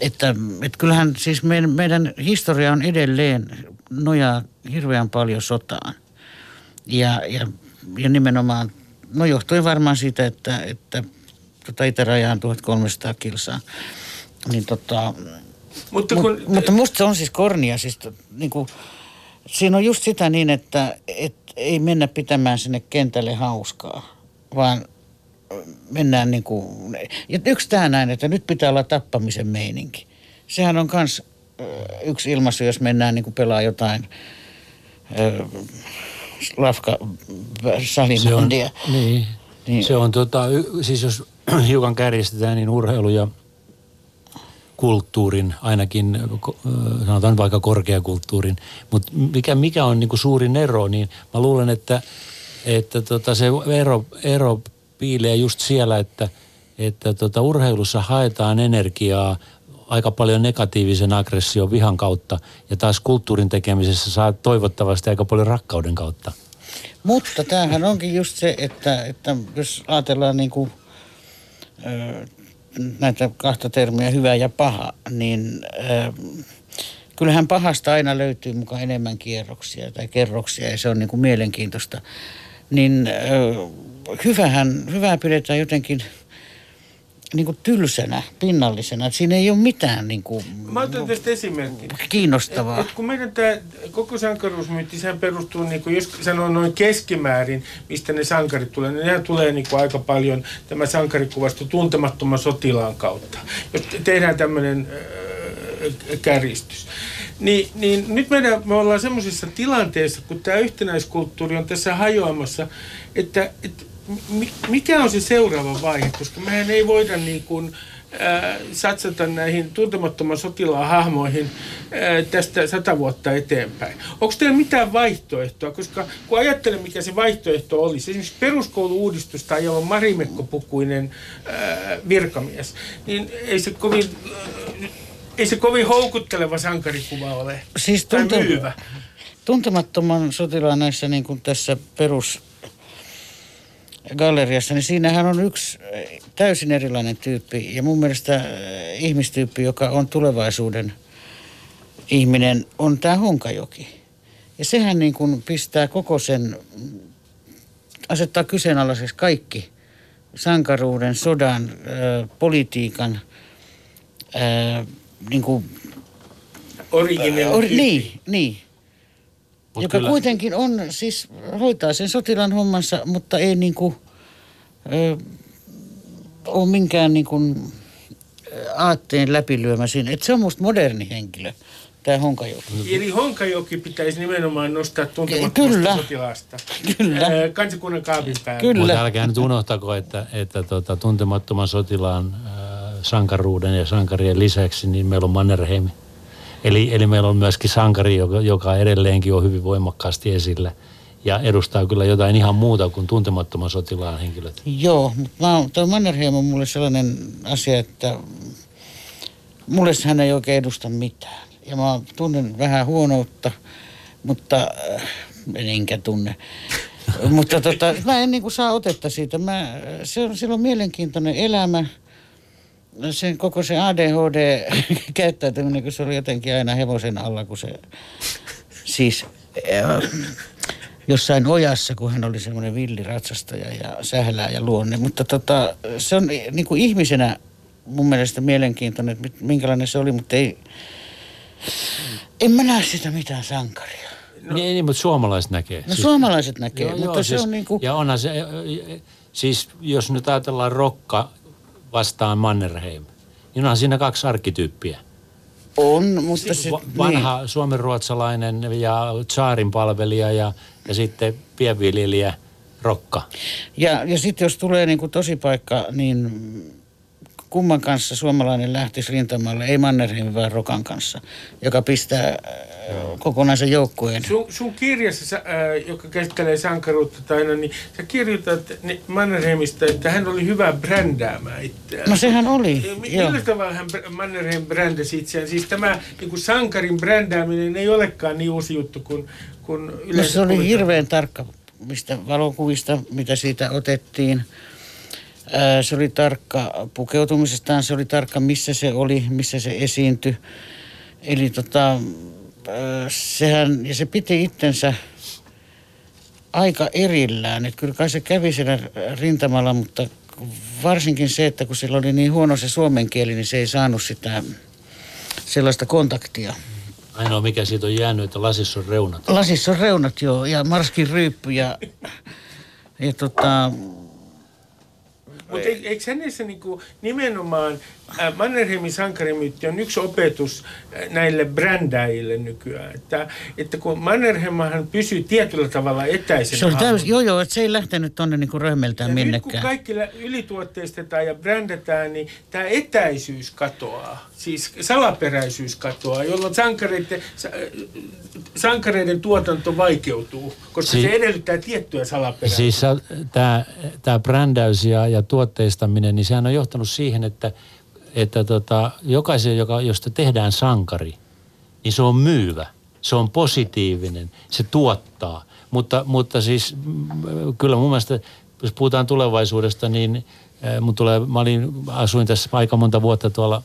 Että, että kyllähän siis meidän, meidän historia on edelleen nojaa hirveän paljon sotaan. Ja, ja, ja nimenomaan, no johtuen varmaan siitä, että, että tota itäraja on 1300 kilsaa. Niin tota, mutta, kun... Mut, mutta musta se on siis kornia, siis niin kuin, siinä on just sitä niin, että et ei mennä pitämään sinne kentälle hauskaa, vaan mennään niin kuin, ja yksi tämä näin, että nyt pitää olla tappamisen meininki. Sehän on myös yksi ilmaisu, jos mennään niin kuin pelaa jotain äh, lafka salimondia.
Niin, niin. Se on tota, siis jos hiukan kärjestetään, niin urheilu ja – kulttuurin, ainakin sanotaan vaikka korkeakulttuurin. Mutta mikä, mikä on niinku suurin ero, niin mä luulen, että, että tota se ero, ero piilee just siellä, että, että tota urheilussa haetaan energiaa aika paljon negatiivisen aggression vihan kautta ja taas kulttuurin tekemisessä saa toivottavasti aika paljon rakkauden kautta.
Mutta tämähän onkin just se, että, että jos ajatellaan niin kuin, näitä kahta termiä, hyvä ja paha, niin äh, kyllähän pahasta aina löytyy mukaan enemmän kierroksia tai kerroksia ja se on niin kuin mielenkiintoista. Niin äh, hyvähän, hyvää pidetään jotenkin niin kuin tylsänä, pinnallisena. Että siinä ei ole mitään niin kuin,
Mä otan tästä esimerkki.
kiinnostavaa.
Et, et kun meidän tämä koko sankaruusmyynti, sehän perustuu, niin kuin, jos sanoo noin keskimäärin, mistä ne sankarit tulee, niin nehän tulee niin kuin aika paljon tämä sankarikuvasta tuntemattoman sotilaan kautta. Jos tehdään tämmöinen äh, kärjistys. Niin, niin nyt meidän, me ollaan semmoisessa tilanteessa, kun tämä yhtenäiskulttuuri on tässä hajoamassa, että, että mikä on se seuraava vaihe, koska mehän ei voida niin kuin, äh, satsata näihin tuntemattoman sotilaan hahmoihin äh, tästä sata vuotta eteenpäin. Onko teillä mitään vaihtoehtoa? Koska kun ajattelen, mikä se vaihtoehto olisi, esimerkiksi peruskoulu-uudistus tai jolla on marimekkopukuinen äh, virkamies, niin ei se kovin... Äh, ei se kovin houkutteleva sankarikuva ole. Siis tuntu,
tuntemattoman sotilaan näissä niin kuin tässä perus galleriassa, niin siinähän on yksi eh, täysin erilainen tyyppi ja mun mielestä eh, ihmistyyppi, joka on tulevaisuuden ihminen, on tämä Honkajoki. Ja sehän niin kuin pistää koko sen, asettaa kyseenalaiseksi kaikki sankaruuden, sodan, äh, politiikan, äh, niin kuin,
Original
or, Niin, niin. Mut joka kyllä. kuitenkin on, siis hoitaa sen sotilaan hommansa, mutta ei niinku, ö, ole minkään niinku, aatteen läpilyömä siinä. Et se on musta moderni henkilö, tämä Honkajoki.
Eli Honkajoki pitäisi nimenomaan nostaa tuntemattomasta sotilaasta.
Kyllä.
Kansakunnan kaapin päälle.
Kyllä. Mutta älkää nyt unohtako, että, että tota, tuntemattoman sotilaan äh, sankaruuden ja sankarien lisäksi, niin meillä on Mannerheimi Eli, eli meillä on myöskin sankari, joka, joka edelleenkin on hyvin voimakkaasti esillä ja edustaa kyllä jotain ihan muuta kuin tuntemattoman sotilaan henkilöt.
Joo, mutta tuo Mannerheim on mulle sellainen asia, että mulle hän ei oikein edusta mitään. Ja mä tunnen vähän huonoutta, mutta äh, enkä tunne. mutta tota, mä en niinku saa otetta siitä. Mä, se on, sillä on mielenkiintoinen elämä. Sen koko se ADHD-käyttäytyminen, kun se oli jotenkin aina hevosen alla, kun se siis äh, jossain ojassa, kun hän oli semmoinen villiratsastaja ja sählää ja luonne. Mutta tota, se on niin kuin ihmisenä mun mielestä mielenkiintoinen, että mit- minkälainen se oli, mutta ei, en mä näe sitä mitään sankaria.
No. Niin, niin, mutta suomalaiset näkee.
No suomalaiset näkee, mutta se
siis,
on niin kuin,
Ja onhan se, siis jos nyt ajatellaan rokka vastaan Mannerheim, niin onhan siinä kaksi arkkityyppiä.
on, mutta se,
Va- vanha niin. suomenruotsalainen ja tsaarin palvelija ja, ja sitten pienviljelijä rokka.
Ja, ja sitten jos tulee niin kuin tosipaikka, niin kumman kanssa suomalainen lähtisi rintamalle, ei Mannerheim vaan Rokan kanssa, joka pistää kokonaisen joukkueen.
Sun, sun kirjassa, sä, ää, joka käsittelee sankaruutta aina, niin sä kirjoitat Mannerheimista, että hän oli hyvä brändäämään itseään.
No sehän oli, joo.
Millä tavalla hän Mannerheim brändäsi itseään? Siis tämä niin kuin sankarin brändääminen ei olekaan niin uusi juttu kuin, kuin yleensä
No se oli
puhutaan.
hirveän tarkka mistä valokuvista, mitä siitä otettiin. Ää, Se oli tarkka pukeutumisestaan, se oli tarkka missä se oli, missä se esiintyi. Eli tota, sehän, ja se piti itsensä aika erillään. Että kyllä kai se kävi siellä rintamalla, mutta varsinkin se, että kun sillä oli niin huono se suomen kieli, niin se ei saanut sitä sellaista kontaktia.
Ainoa mikä siitä on jäänyt, että lasissa on reunat.
Lasissa on reunat joo, ja marskin ryyppy ja, ja tota,
Mutta eikö hänessä niinku nimenomaan äh, Mannerheimin sankarimyytti on yksi opetus äh, näille brändäjille nykyään. Että, että kun Mannerheimhan pysyy tietyllä tavalla etäisenä.
se oli täys, joo joo, että se ei lähtenyt tonne niinku röhmeltään
ja nyt kun
minnekään.
kaikki lä- ylituotteistetaan ja brändätään, niin tämä etäisyys katoaa. Siis salaperäisyys katoaa, jolloin sankareiden, sa- sankareiden tuotanto vaikeutuu, koska
Si-
se edellyttää tiettyä salaperäisyyttä.
Siis tämä tää brändäys ja, ja tuotteistaminen, niin sehän on johtanut siihen, että, että tota, jokaisen, joka, josta tehdään sankari, niin se on myyvä, se on positiivinen, se tuottaa. Mutta, mutta siis mm, kyllä mun mielestä, jos puhutaan tulevaisuudesta, niin äh, mun tulee, mä olin, asuin tässä aika monta vuotta tuolla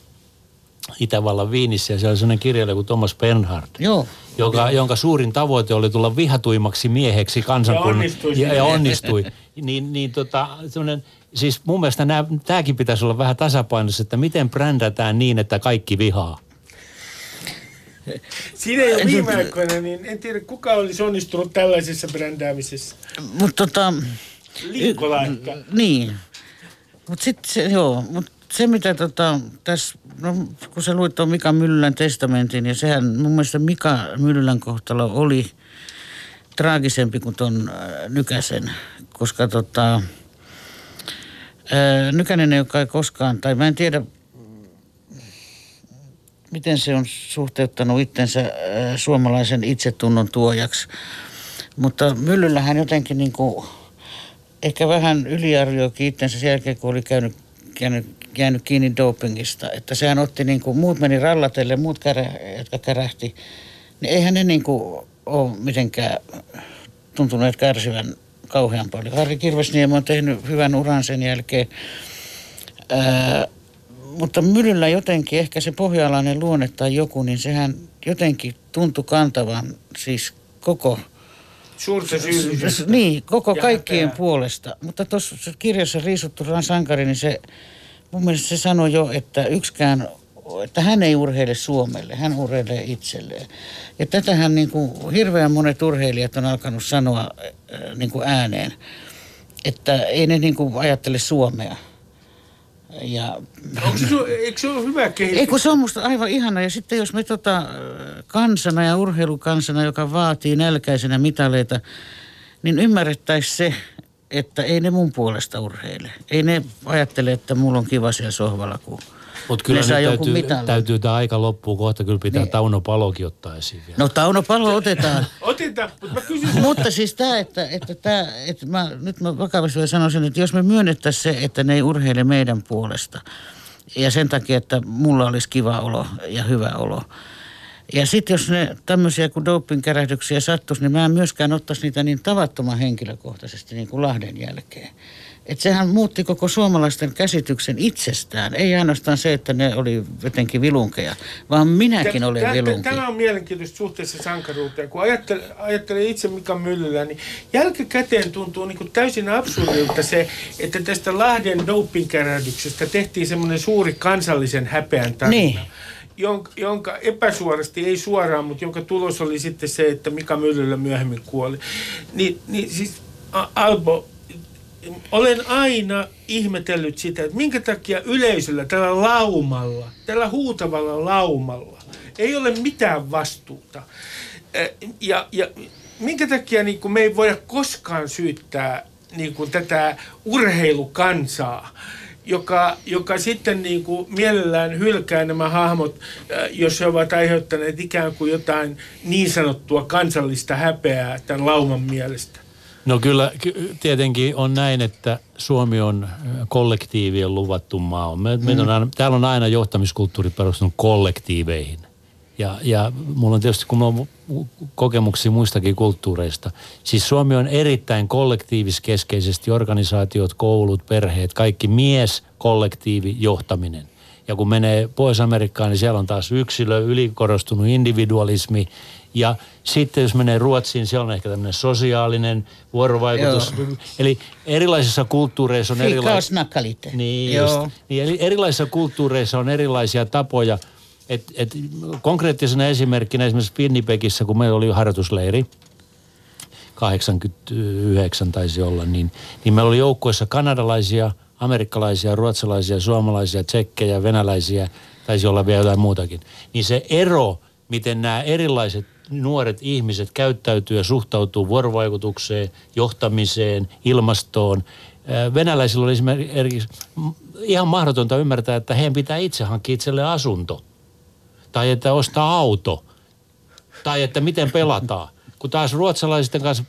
Itävallan Viinissä ja siellä oli sellainen kirjailija kuin Thomas Bernhard
Joo,
joka, jonka suurin tavoite oli tulla vihatuimmaksi mieheksi kansakunnan.
Ja onnistui
Ja, ja onnistui. niin, niin tota, semmoinen, siis mun mielestä tämäkin pitäisi olla vähän tasapainossa, että miten brändätään niin, että kaikki vihaa.
Siinä ei ole viime aikoina, niin en tiedä kuka olisi onnistunut tällaisessa brändäämisessä.
mutta tota,
Liikkola ehkä.
niin. Mutta sitten se, joo, mutta se mitä tota, tässä, no kun sä luit tuon Mika Myllylän testamentin, ja sehän mun mielestä Mika Myllylän kohtalo oli traagisempi kuin ton äh, Nykäsen, koska tota, Nykänen ei ole kai koskaan, tai mä en tiedä, miten se on suhteuttanut itsensä suomalaisen itsetunnon tuojaksi. Mutta Myllyllähän jotenkin niin kuin, ehkä vähän yliarvioikin itsensä sen jälkeen, kun oli käynyt, käynyt, jäänyt kiinni dopingista. Että sehän otti niin kuin, muut meni rallatelle, muut kärä, jotka kärähti. Niin eihän ne niin kuin ole mitenkään tuntuneet kärsivän kauhean paljon. Harri Kirvesniemi on tehnyt hyvän uran sen jälkeen. Ää, mutta Mylyllä jotenkin, ehkä se pohjalainen luonne tai joku, niin sehän jotenkin tuntui kantavan siis koko
Suurta syyllisyyttä.
niin, koko
Ja
kaikkien
häpeää.
puolesta. Mutta tuossa kirjassa Riisuttu sankari, niin se, mun mielestä se sanoi jo, että yksikään, että hän ei urheile Suomelle, hän urheilee itselleen. Ja tätähän niin kuin hirveän monet urheilijat on alkanut sanoa äh, niin kuin ääneen, että ei ne niin kuin ajattele Suomea. Ja
Onko se, eikö se ole hyvä kehitys?
ei kun se on musta aivan ihana. Ja sitten jos me tota äh, kansana ja urheilukansana, joka vaatii nälkäisenä mitaleita, niin ymmärrettäisiin se, että ei ne mun puolesta urheile. Ei ne ajattele, että mulla on kiva siellä sohvalla, kun
Mutta kyllä
saa
täytyy, täytyy tämä aika loppuu kohta. Kyllä pitää
Niin.
Tauno Palokin ottaa esiin vielä.
No Tauno Palo otetaan.
Otetaan, mutta mä kysyn
Mutta siis tämä, että, että, tää, että mä, nyt mä vakavasti vielä sanoisin, että jos me myönnettäisiin se, että ne ei urheile meidän puolesta ja sen takia, että mulla olisi kiva olo ja hyvä olo. Ja sitten jos ne tämmöisiä kuin dopingkärähdyksiä sattuisi, niin mä en myöskään ottaisi niitä niin tavattoman henkilökohtaisesti niin kuin Lahden jälkeen. Että sehän muutti koko suomalaisten käsityksen itsestään. Ei ainoastaan se, että ne oli jotenkin vilunkeja, vaan minäkin olen vilunki.
Tämä on mielenkiintoista suhteessa sankaruuteen. Kun ajattelen, ajattelen itse Mika Myllylä, niin jälkikäteen tuntuu niin kuin täysin absurdilta se, että tästä Lahden dopingkärähdyksestä tehtiin semmoinen suuri kansallisen häpeän tarina.
Niin.
Jonka, jonka epäsuorasti, ei suoraan, mutta jonka tulos oli sitten se, että Mika Myllylä myöhemmin kuoli. Niin, niin siis Albo, olen aina ihmetellyt sitä, että minkä takia yleisöllä, tällä laumalla, tällä huutavalla laumalla, ei ole mitään vastuuta. Ja, ja minkä takia niin kuin me ei voida koskaan syyttää niin kuin tätä urheilukansaa, joka, joka sitten niin kuin mielellään hylkää nämä hahmot, jos he ovat aiheuttaneet ikään kuin jotain niin sanottua kansallista häpeää tämän lauman mielestä.
No kyllä ky- tietenkin on näin, että Suomi on ö, kollektiivien luvattu maa. Me, mm. on aina, täällä on aina johtamiskulttuuri perustunut kollektiiveihin. Ja, ja mulla on tietysti, kun mulla on kokemuksia muistakin kulttuureista. Siis Suomi on erittäin kollektiiviskeskeisesti organisaatiot, koulut, perheet, kaikki mies, kollektiivi, johtaminen. Ja kun menee Pohjois-Amerikkaan, niin siellä on taas yksilö, ylikorostunut individualismi. Ja sitten jos menee Ruotsiin, siellä on ehkä tämmöinen sosiaalinen vuorovaikutus.
Joo.
Eli erilaisissa kulttuureissa on erilaisia... Niin,
Joo.
just. Niin, eli erilaisissa kulttuureissa on erilaisia tapoja. Et, et, konkreettisena esimerkkinä esimerkiksi Winnipegissä, kun meillä oli harjoitusleiri, 89 taisi olla, niin, niin meillä oli joukkoissa kanadalaisia, amerikkalaisia, ruotsalaisia, suomalaisia, tsekkejä, venäläisiä, taisi olla vielä jotain muutakin. Niin se ero, miten nämä erilaiset nuoret ihmiset käyttäytyy ja suhtautuu vuorovaikutukseen, johtamiseen, ilmastoon. Venäläisillä oli esimerkiksi ihan mahdotonta ymmärtää, että heidän pitää itse hankkia itselle asunto. Tai että ostaa auto. Tai että miten pelataan. Kun taas ruotsalaisten kanssa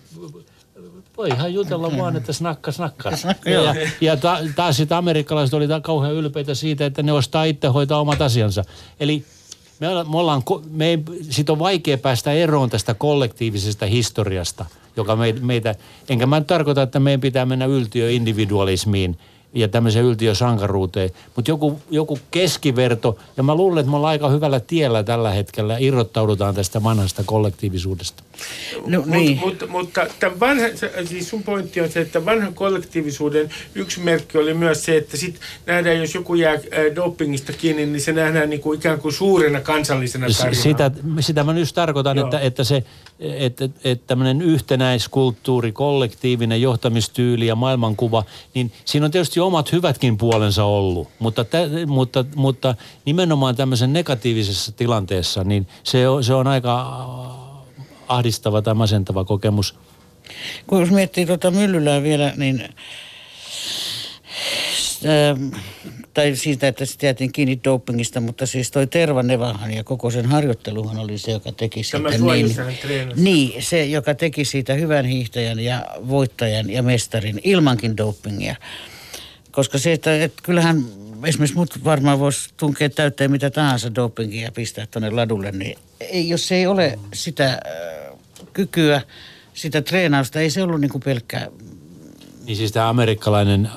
voi ihan jutella vaan, että snakka snakka.
Snakka,
ja, ja ta, taas sitten amerikkalaiset oli kauhean ylpeitä siitä, että ne ostaa itse hoitaa omat asiansa. Eli me me ollaan me ei, sit on vaikea päästä eroon tästä kollektiivisesta historiasta, joka me, meitä, enkä mä tarkoita, että meidän pitää mennä yltiöindividualismiin ja tämmöiseen yltiösankaruuteen, mutta joku, joku keskiverto, ja mä luulen, että me ollaan aika hyvällä tiellä tällä hetkellä, irrottaudutaan tästä vanhasta kollektiivisuudesta.
No,
Mut,
niin.
mutta, mutta tämän vanha, siis sun pointti on se, että vanhan kollektiivisuuden yksi merkki oli myös se, että sit nähdään, jos joku jää äh, dopingista kiinni, niin se nähdään niin kuin ikään kuin suurena kansallisena
S-
tarinana.
Sitä, sitä mä nyt tarkoitan,
Joo.
että, että se, että, että tämmöinen yhtenäiskulttuuri, kollektiivinen johtamistyyli ja maailmankuva, niin siinä on tietysti omat hyvätkin puolensa ollut, mutta, tä, mutta, mutta nimenomaan tämmöisen negatiivisessa tilanteessa, niin se on, se on aika äh, ahdistava tai masentava kokemus.
Kun jos miettii tuota Myllylää vielä, niin ähm, tai siitä, että se jäätiin kiinni dopingista, mutta siis toi Tervanevahan ja koko sen harjoitteluhan oli se, joka teki siitä
Tämä treenasi.
niin, se, joka teki siitä hyvän hiihtäjän ja voittajan ja mestarin ilmankin dopingia. Koska se, että, että kyllähän esimerkiksi mut varmaan voisi tunkea täyteen mitä tahansa dopingia ja pistää tuonne ladulle, niin ei, jos ei ole sitä äh, kykyä, sitä treenausta, ei se ollut niin kuin pelkkää
Niin siis tämä amerikkalainen äh,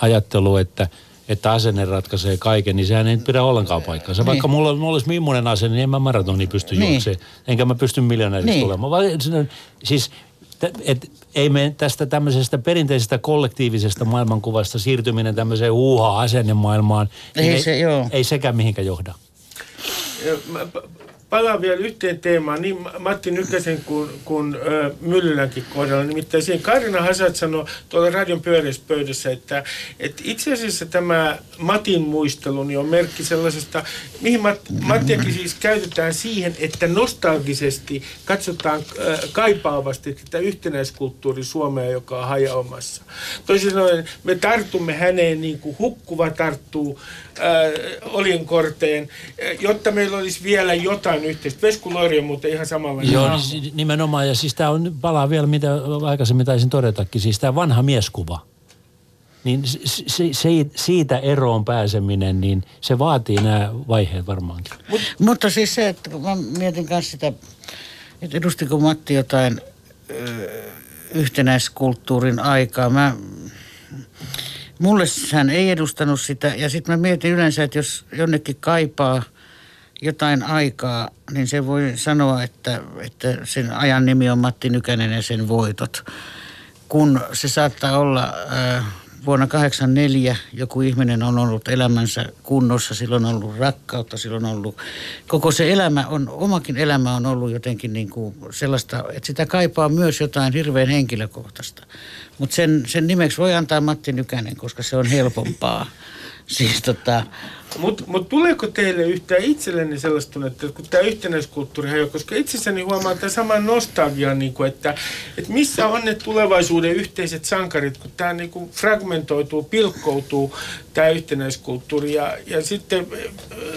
ajattelu, että, että asenne ratkaisee kaiken, niin sehän ei pidä ollenkaan paikkaansa.
Niin.
Vaikka mulla, mulla olisi millainen asenne, niin en mä maratoni pysty
Niin.
juoksemaan. Enkä mä pysty miljonääriksi
Niin.
tulemaan. Siis et, ei me tästä tämmöisestä perinteisestä kollektiivisesta maailmankuvasta siirtyminen tämmöiseen huuhaa asennemaailmaan.
Ei
niin
se, joo.
ei sekään mihinkään johda.
Palaan vielä yhteen teemaan, niin Matti Nykäsen kuin, kuin äh, Myllylänkin kohdalla. Nimittäin siihen Karina Hasat sanoi tuolla radion pyöreässä pöydässä, että, että itse asiassa tämä Matin muistelu niin on merkki sellaisesta, mihin Mat, Mattiakin siis käytetään siihen, että nostalgisesti katsotaan kaipaavasti tätä yhtenäiskulttuuri Suomea, joka on hajaomassa. Toisin sanoen me tartumme häneen niin kuin hukkuva tarttuu oljenkorteen, äh, jotta meillä olisi vielä jotain yhteistä. Vesku Loiri on muuten ihan samalla.
Joo, niin, nimenomaan. Ja siis tämä on, palaa vielä mitä aikaisemmin taisin todetakin, siis tämä vanha mieskuva. Niin se, se, se, siitä eroon pääseminen, niin se vaatii nämä vaiheet varmaankin.
Mut, mutta siis se, että kun mä mietin kanssa sitä, että edustiko Matti jotain ö, yhtenäiskulttuurin aikaa. Mä, mulle hän ei edustanut sitä ja sitten mä mietin yleensä, että jos jonnekin kaipaa jotain aikaa, niin se voi sanoa, että, että sen ajan nimi on Matti Nykänen ja sen voitot. Kun se saattaa olla... Äh, vuonna 1984 joku ihminen on ollut elämänsä kunnossa, silloin on ollut rakkautta, silloin on ollut, koko se elämä on, omakin elämä on ollut jotenkin niin kuin sellaista, että sitä kaipaa myös jotain hirveän henkilökohtaista. Mutta sen, sen nimeksi voi antaa Matti Nykänen, koska se on helpompaa. Siis tota...
Mutta mut tuleeko teille yhtään itsellenne sellaista tunnetta, kun tämä yhtenäiskulttuuri hajoaa, koska itsessäni huomaa tämän saman nostalgian, niin kuin, että, että missä on ne tulevaisuuden yhteiset sankarit, kun tämä niin fragmentoituu, pilkkoutuu tämä yhtenäiskulttuuri ja, ja sitten äh,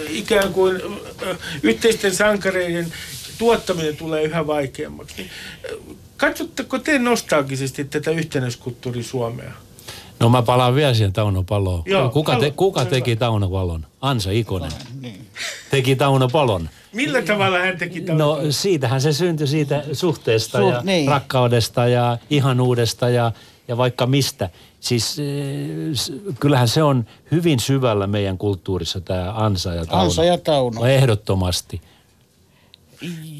ikään kuin äh, yhteisten sankareiden tuottaminen tulee yhä vaikeammaksi. Katsotteko te nostalgisesti tätä yhtenäiskulttuuri Suomea?
No mä palaan vielä siihen Tauno Paloon. Joo, kuka, te, kuka teki Tauno Palon? Ansa Ikonen. Niin. Teki Tauno Palon.
Millä tavalla hän teki Tauno
No siitähän se syntyi siitä suhteesta Suht, ja niin. rakkaudesta ja ihanuudesta ja, ja vaikka mistä. Siis eh, kyllähän se on hyvin syvällä meidän kulttuurissa tämä Ansa ja Tauno.
Ansa ja Tauno.
Ehdottomasti.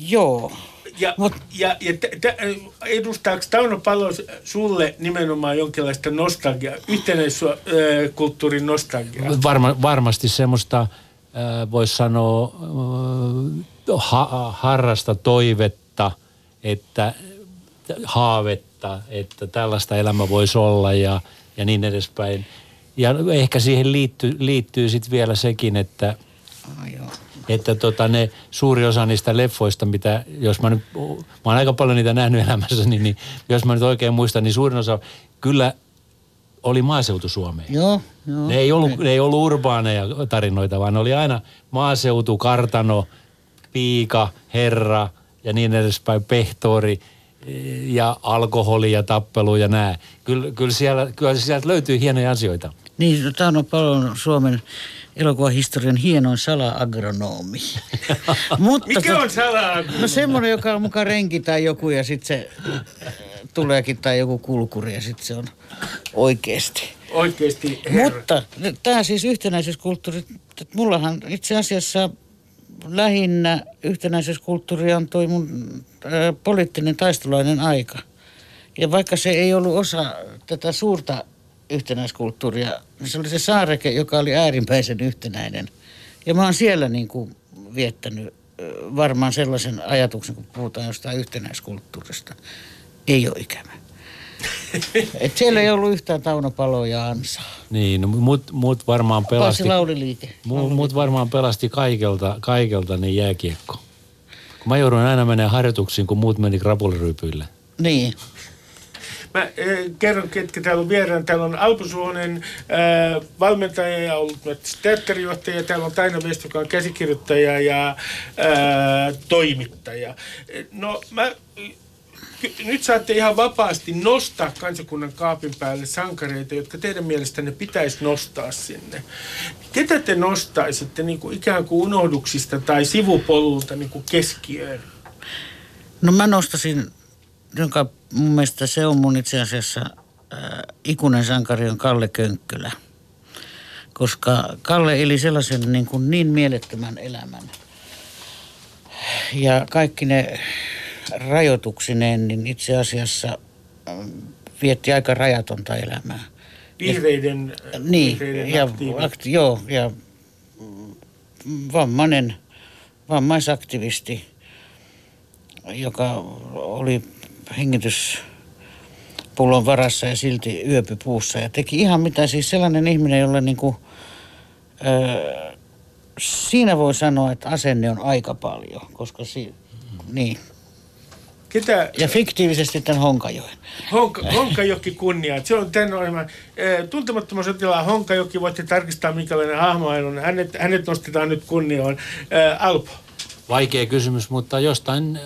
Joo.
Ja, Mut, ja, ja t- t- edustaako Tauno Palo sulle nimenomaan jonkinlaista nostalgiaa, yhtenäiskulttuurin nostalgiaa?
Varma, varmasti semmoista, äh, voisi sanoa, äh, ha, harrasta toivetta, että haavetta, että tällaista elämä voisi olla ja, ja niin edespäin. Ja ehkä siihen liittyy, liittyy sitten vielä sekin, että oh, joo että tota ne suuri osa niistä leffoista, mitä, jos mä nyt, mä oon aika paljon niitä nähnyt elämässäni, niin, niin jos mä nyt oikein muistan, niin suurin osa kyllä oli maaseutu Suomeen.
Joo, joo.
Ne ei ollut, ne ei ollut urbaaneja tarinoita, vaan ne oli aina maaseutu, kartano, piika, herra ja niin edespäin, pehtori ja alkoholi ja tappelu ja nää. Kyllä, kyllä, siellä, kyllä sieltä löytyy hienoja asioita.
Niin, tämä on paljon Suomen elokuvahistorian hienoin sala-agronomi.
Mutta Mikä on sala
No semmoinen, joka on mukaan renki tai joku ja sitten se äh, tuleekin tai joku kulkuri ja sitten se on oikeasti.
Oikeasti
herra. Mutta tämä siis yhtenäisyyskulttuuri, että mullahan itse asiassa lähinnä yhtenäisyyskulttuuri antoi mun äh, poliittinen taistelainen aika. Ja vaikka se ei ollut osa tätä suurta yhtenäiskulttuuria. Se oli se saareke, joka oli äärimmäisen yhtenäinen. Ja mä oon siellä niin kuin viettänyt varmaan sellaisen ajatuksen, kun puhutaan jostain yhtenäiskulttuurista. Ei ole ikävä. Et siellä ei ollut yhtään Tauno Paloa ja Ansaa.
Niin, no, mut, mut varmaan pelasti...
lauliliike.
Mut, mut varmaan pelasti kaikelta, kaikelta niin jääkiekko. Kun mä joudun aina menemään harjoituksiin, kun muut meni krapuliryypyille.
Niin.
Mä äh, kerron, ketkä täällä on vieraan. Täällä on Alpo Suhonen, äh, valmentaja ja ollut teatterijohtaja. Täällä on Taina Vest, joka on käsikirjoittaja ja äh, toimittaja. No mä nyt saatte ihan vapaasti nostaa kansakunnan kaapin päälle sankareita, jotka teidän mielestänne pitäisi nostaa sinne. Ketä te nostaisitte niin kuin ikään kuin unohduksista tai sivupolulta niin kuin keskiöön?
No mä nostasin jonka mun mielestä se on mun itse asiassa äh, ikuinen sankari on Kalle Könkkölä. Koska Kalle eli sellaisen niin, kuin niin mielettömän elämän. Ja kaikki ne rajoituksineen, niin itse asiassa äh, vietti aika rajatonta elämää.
Vihreiden,
ja, niin,
vihreiden
ja, akti, joo, ja vammainen vammaisaktivisti, joka oli hengityspullon varassa ja silti yöpy puussa ja teki ihan mitä. Siis sellainen ihminen, jolle niin kuin, öö, siinä voi sanoa, että asenne on aika paljon, koska si- niin.
Ketä,
Ja fiktiivisesti tämän Honkajoen.
Honka, Honkajoki kunnia. Se on tämän ohjelman tuntemattoman sotilaan Honkajoki. Voitte tarkistaa, minkälainen hahmo hän on. Hänet, hänet nostetaan nyt kunniaan. Alpo.
Vaikea kysymys, mutta jostain,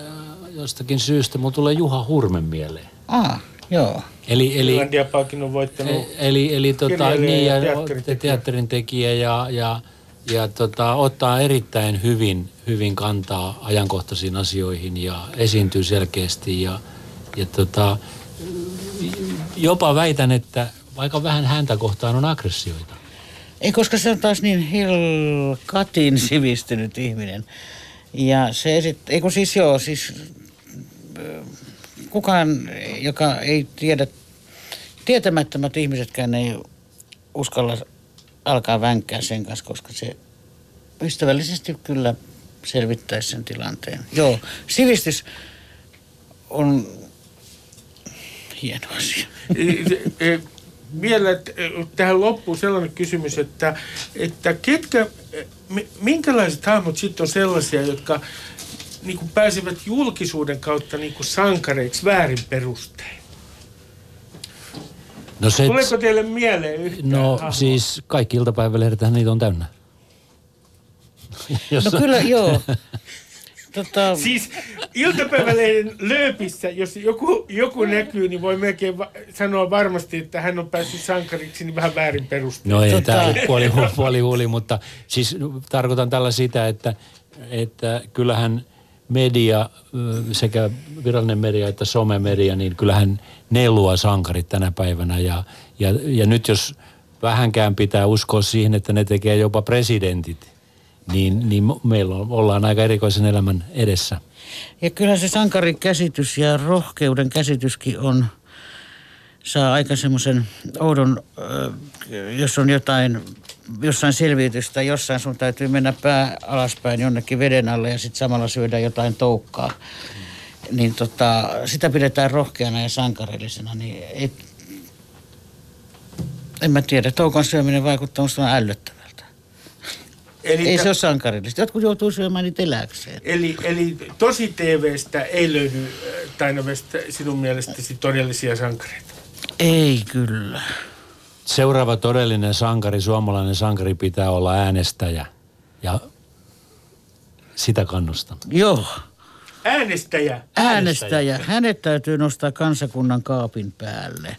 jostakin syystä mulla tulee Juha Hurme mieleen.
Ah, joo.
Eli, eli,
Finlandia-palkinnon voittanut.
E- Eli, eli tota, niin,
ja
ja
teatterin tekijä.
teatterin tekijä ja, ja, ja tota, ottaa erittäin hyvin, hyvin kantaa ajankohtaisiin asioihin ja esiintyy selkeästi ja, ja tota, jopa väitän, että vaikka vähän häntä kohtaan on aggressioita.
Ei, koska se on taas niin hilkatin sivistynyt ihminen. Ja se esit... Ei kun siis joo, siis kukaan, joka ei tiedä, tietämättömät ihmisetkään ei uskalla alkaa vänkkää sen kanssa, koska se ystävällisesti kyllä selvittäisi sen tilanteen. Joo, sivistys on hieno asia.
Vielä eh, tähän loppuun sellainen kysymys, että, että ketkä, eh, mi- minkälaiset hahmot sitten on sellaisia, jotka niin kuin pääsevät julkisuuden kautta niin kuin sankareiksi väärin perustein?
No, se,
Tuleeko teille mieleen yhtään
no
hahmoa?
siis kaikki iltapäivälehdet niitä on täynnä. Jos,
No kyllä, joo. Tota,
Siis iltapäivälehden lööpissä, jos joku, joku näkyy, niin voi melkein va- sanoa varmasti, että hän on päässyt sankariksi niin vähän väärin perustein.
No ei,
Tota-
tämä on puoli, puoli huuli, mutta siis tarkoitan tällä sitä, että, että kyllähän media, sekä virallinen media että somemedia, niin kyllähän ne luo sankarit tänä päivänä. Ja, ja, ja nyt jos vähänkään pitää uskoa siihen, että ne tekee jopa presidentit, niin, niin meillä ollaan aika erikoisen elämän edessä.
Ja kyllä se sankarin käsitys ja rohkeuden käsityskin on, saa aika semmoisen oudon, ö, jos on jotain, jossain selviytystä, jossain sun täytyy mennä pää alaspäin jonnekin veden alle ja sitten samalla syödä jotain toukkaa. Niin tota, sitä pidetään rohkeana ja sankarillisena, niin ei, en mä tiedä, toukan syöminen vaikuttaa musta ällöttävältä.
Eli,
Ei se ole sankarillista. Jotkut joutuu syömään niitä eläkseen.
eli, eli tosi TVstä ei löydy äh, West, sinun mielestäsi todellisia sankareita.
Ei kyllä.
Seuraava todellinen sankari, suomalainen sankari pitää olla äänestäjä. Ja sitä kannustan.
Joo.
Äänestäjä.
Äänestäjä. Hänet täytyy nostaa kansakunnan kaapin päälle.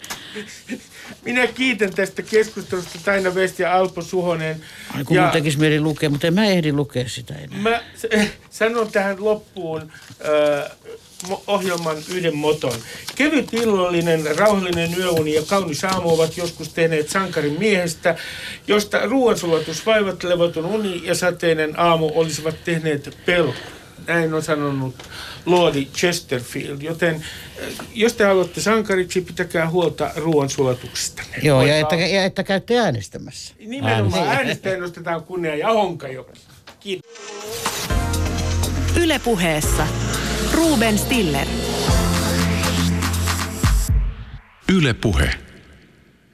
Minä kiitän tästä keskustelusta Taina West ja Alpo Suhonen.
Ai kun mun tekisi mieli lukea, mutta en mä ehdi lukea sitä enää.
Mä sanon tähän loppuun äh, ohjelman yhden moton. Kevyt illallinen, rauhallinen yöuni ja kaunis aamu ovat joskus tehneet sankarin miehestä, josta ruoansulatus, vaivat, levoton uni ja sateinen aamu olisivat tehneet pelko. Näin on sanonut Lordi Chesterfield. Joten äh, jos te haluatte sankariksi, pitäkää huolta ruoansulatuksesta.
Joo, ja että, ja että käytte äänestämässä.
Nimenomaan äänestäjän nostetaan kunnia ja honkajoki. Kiitos.
Ylepuheessa Ruben Stiller.
Yle Puhe.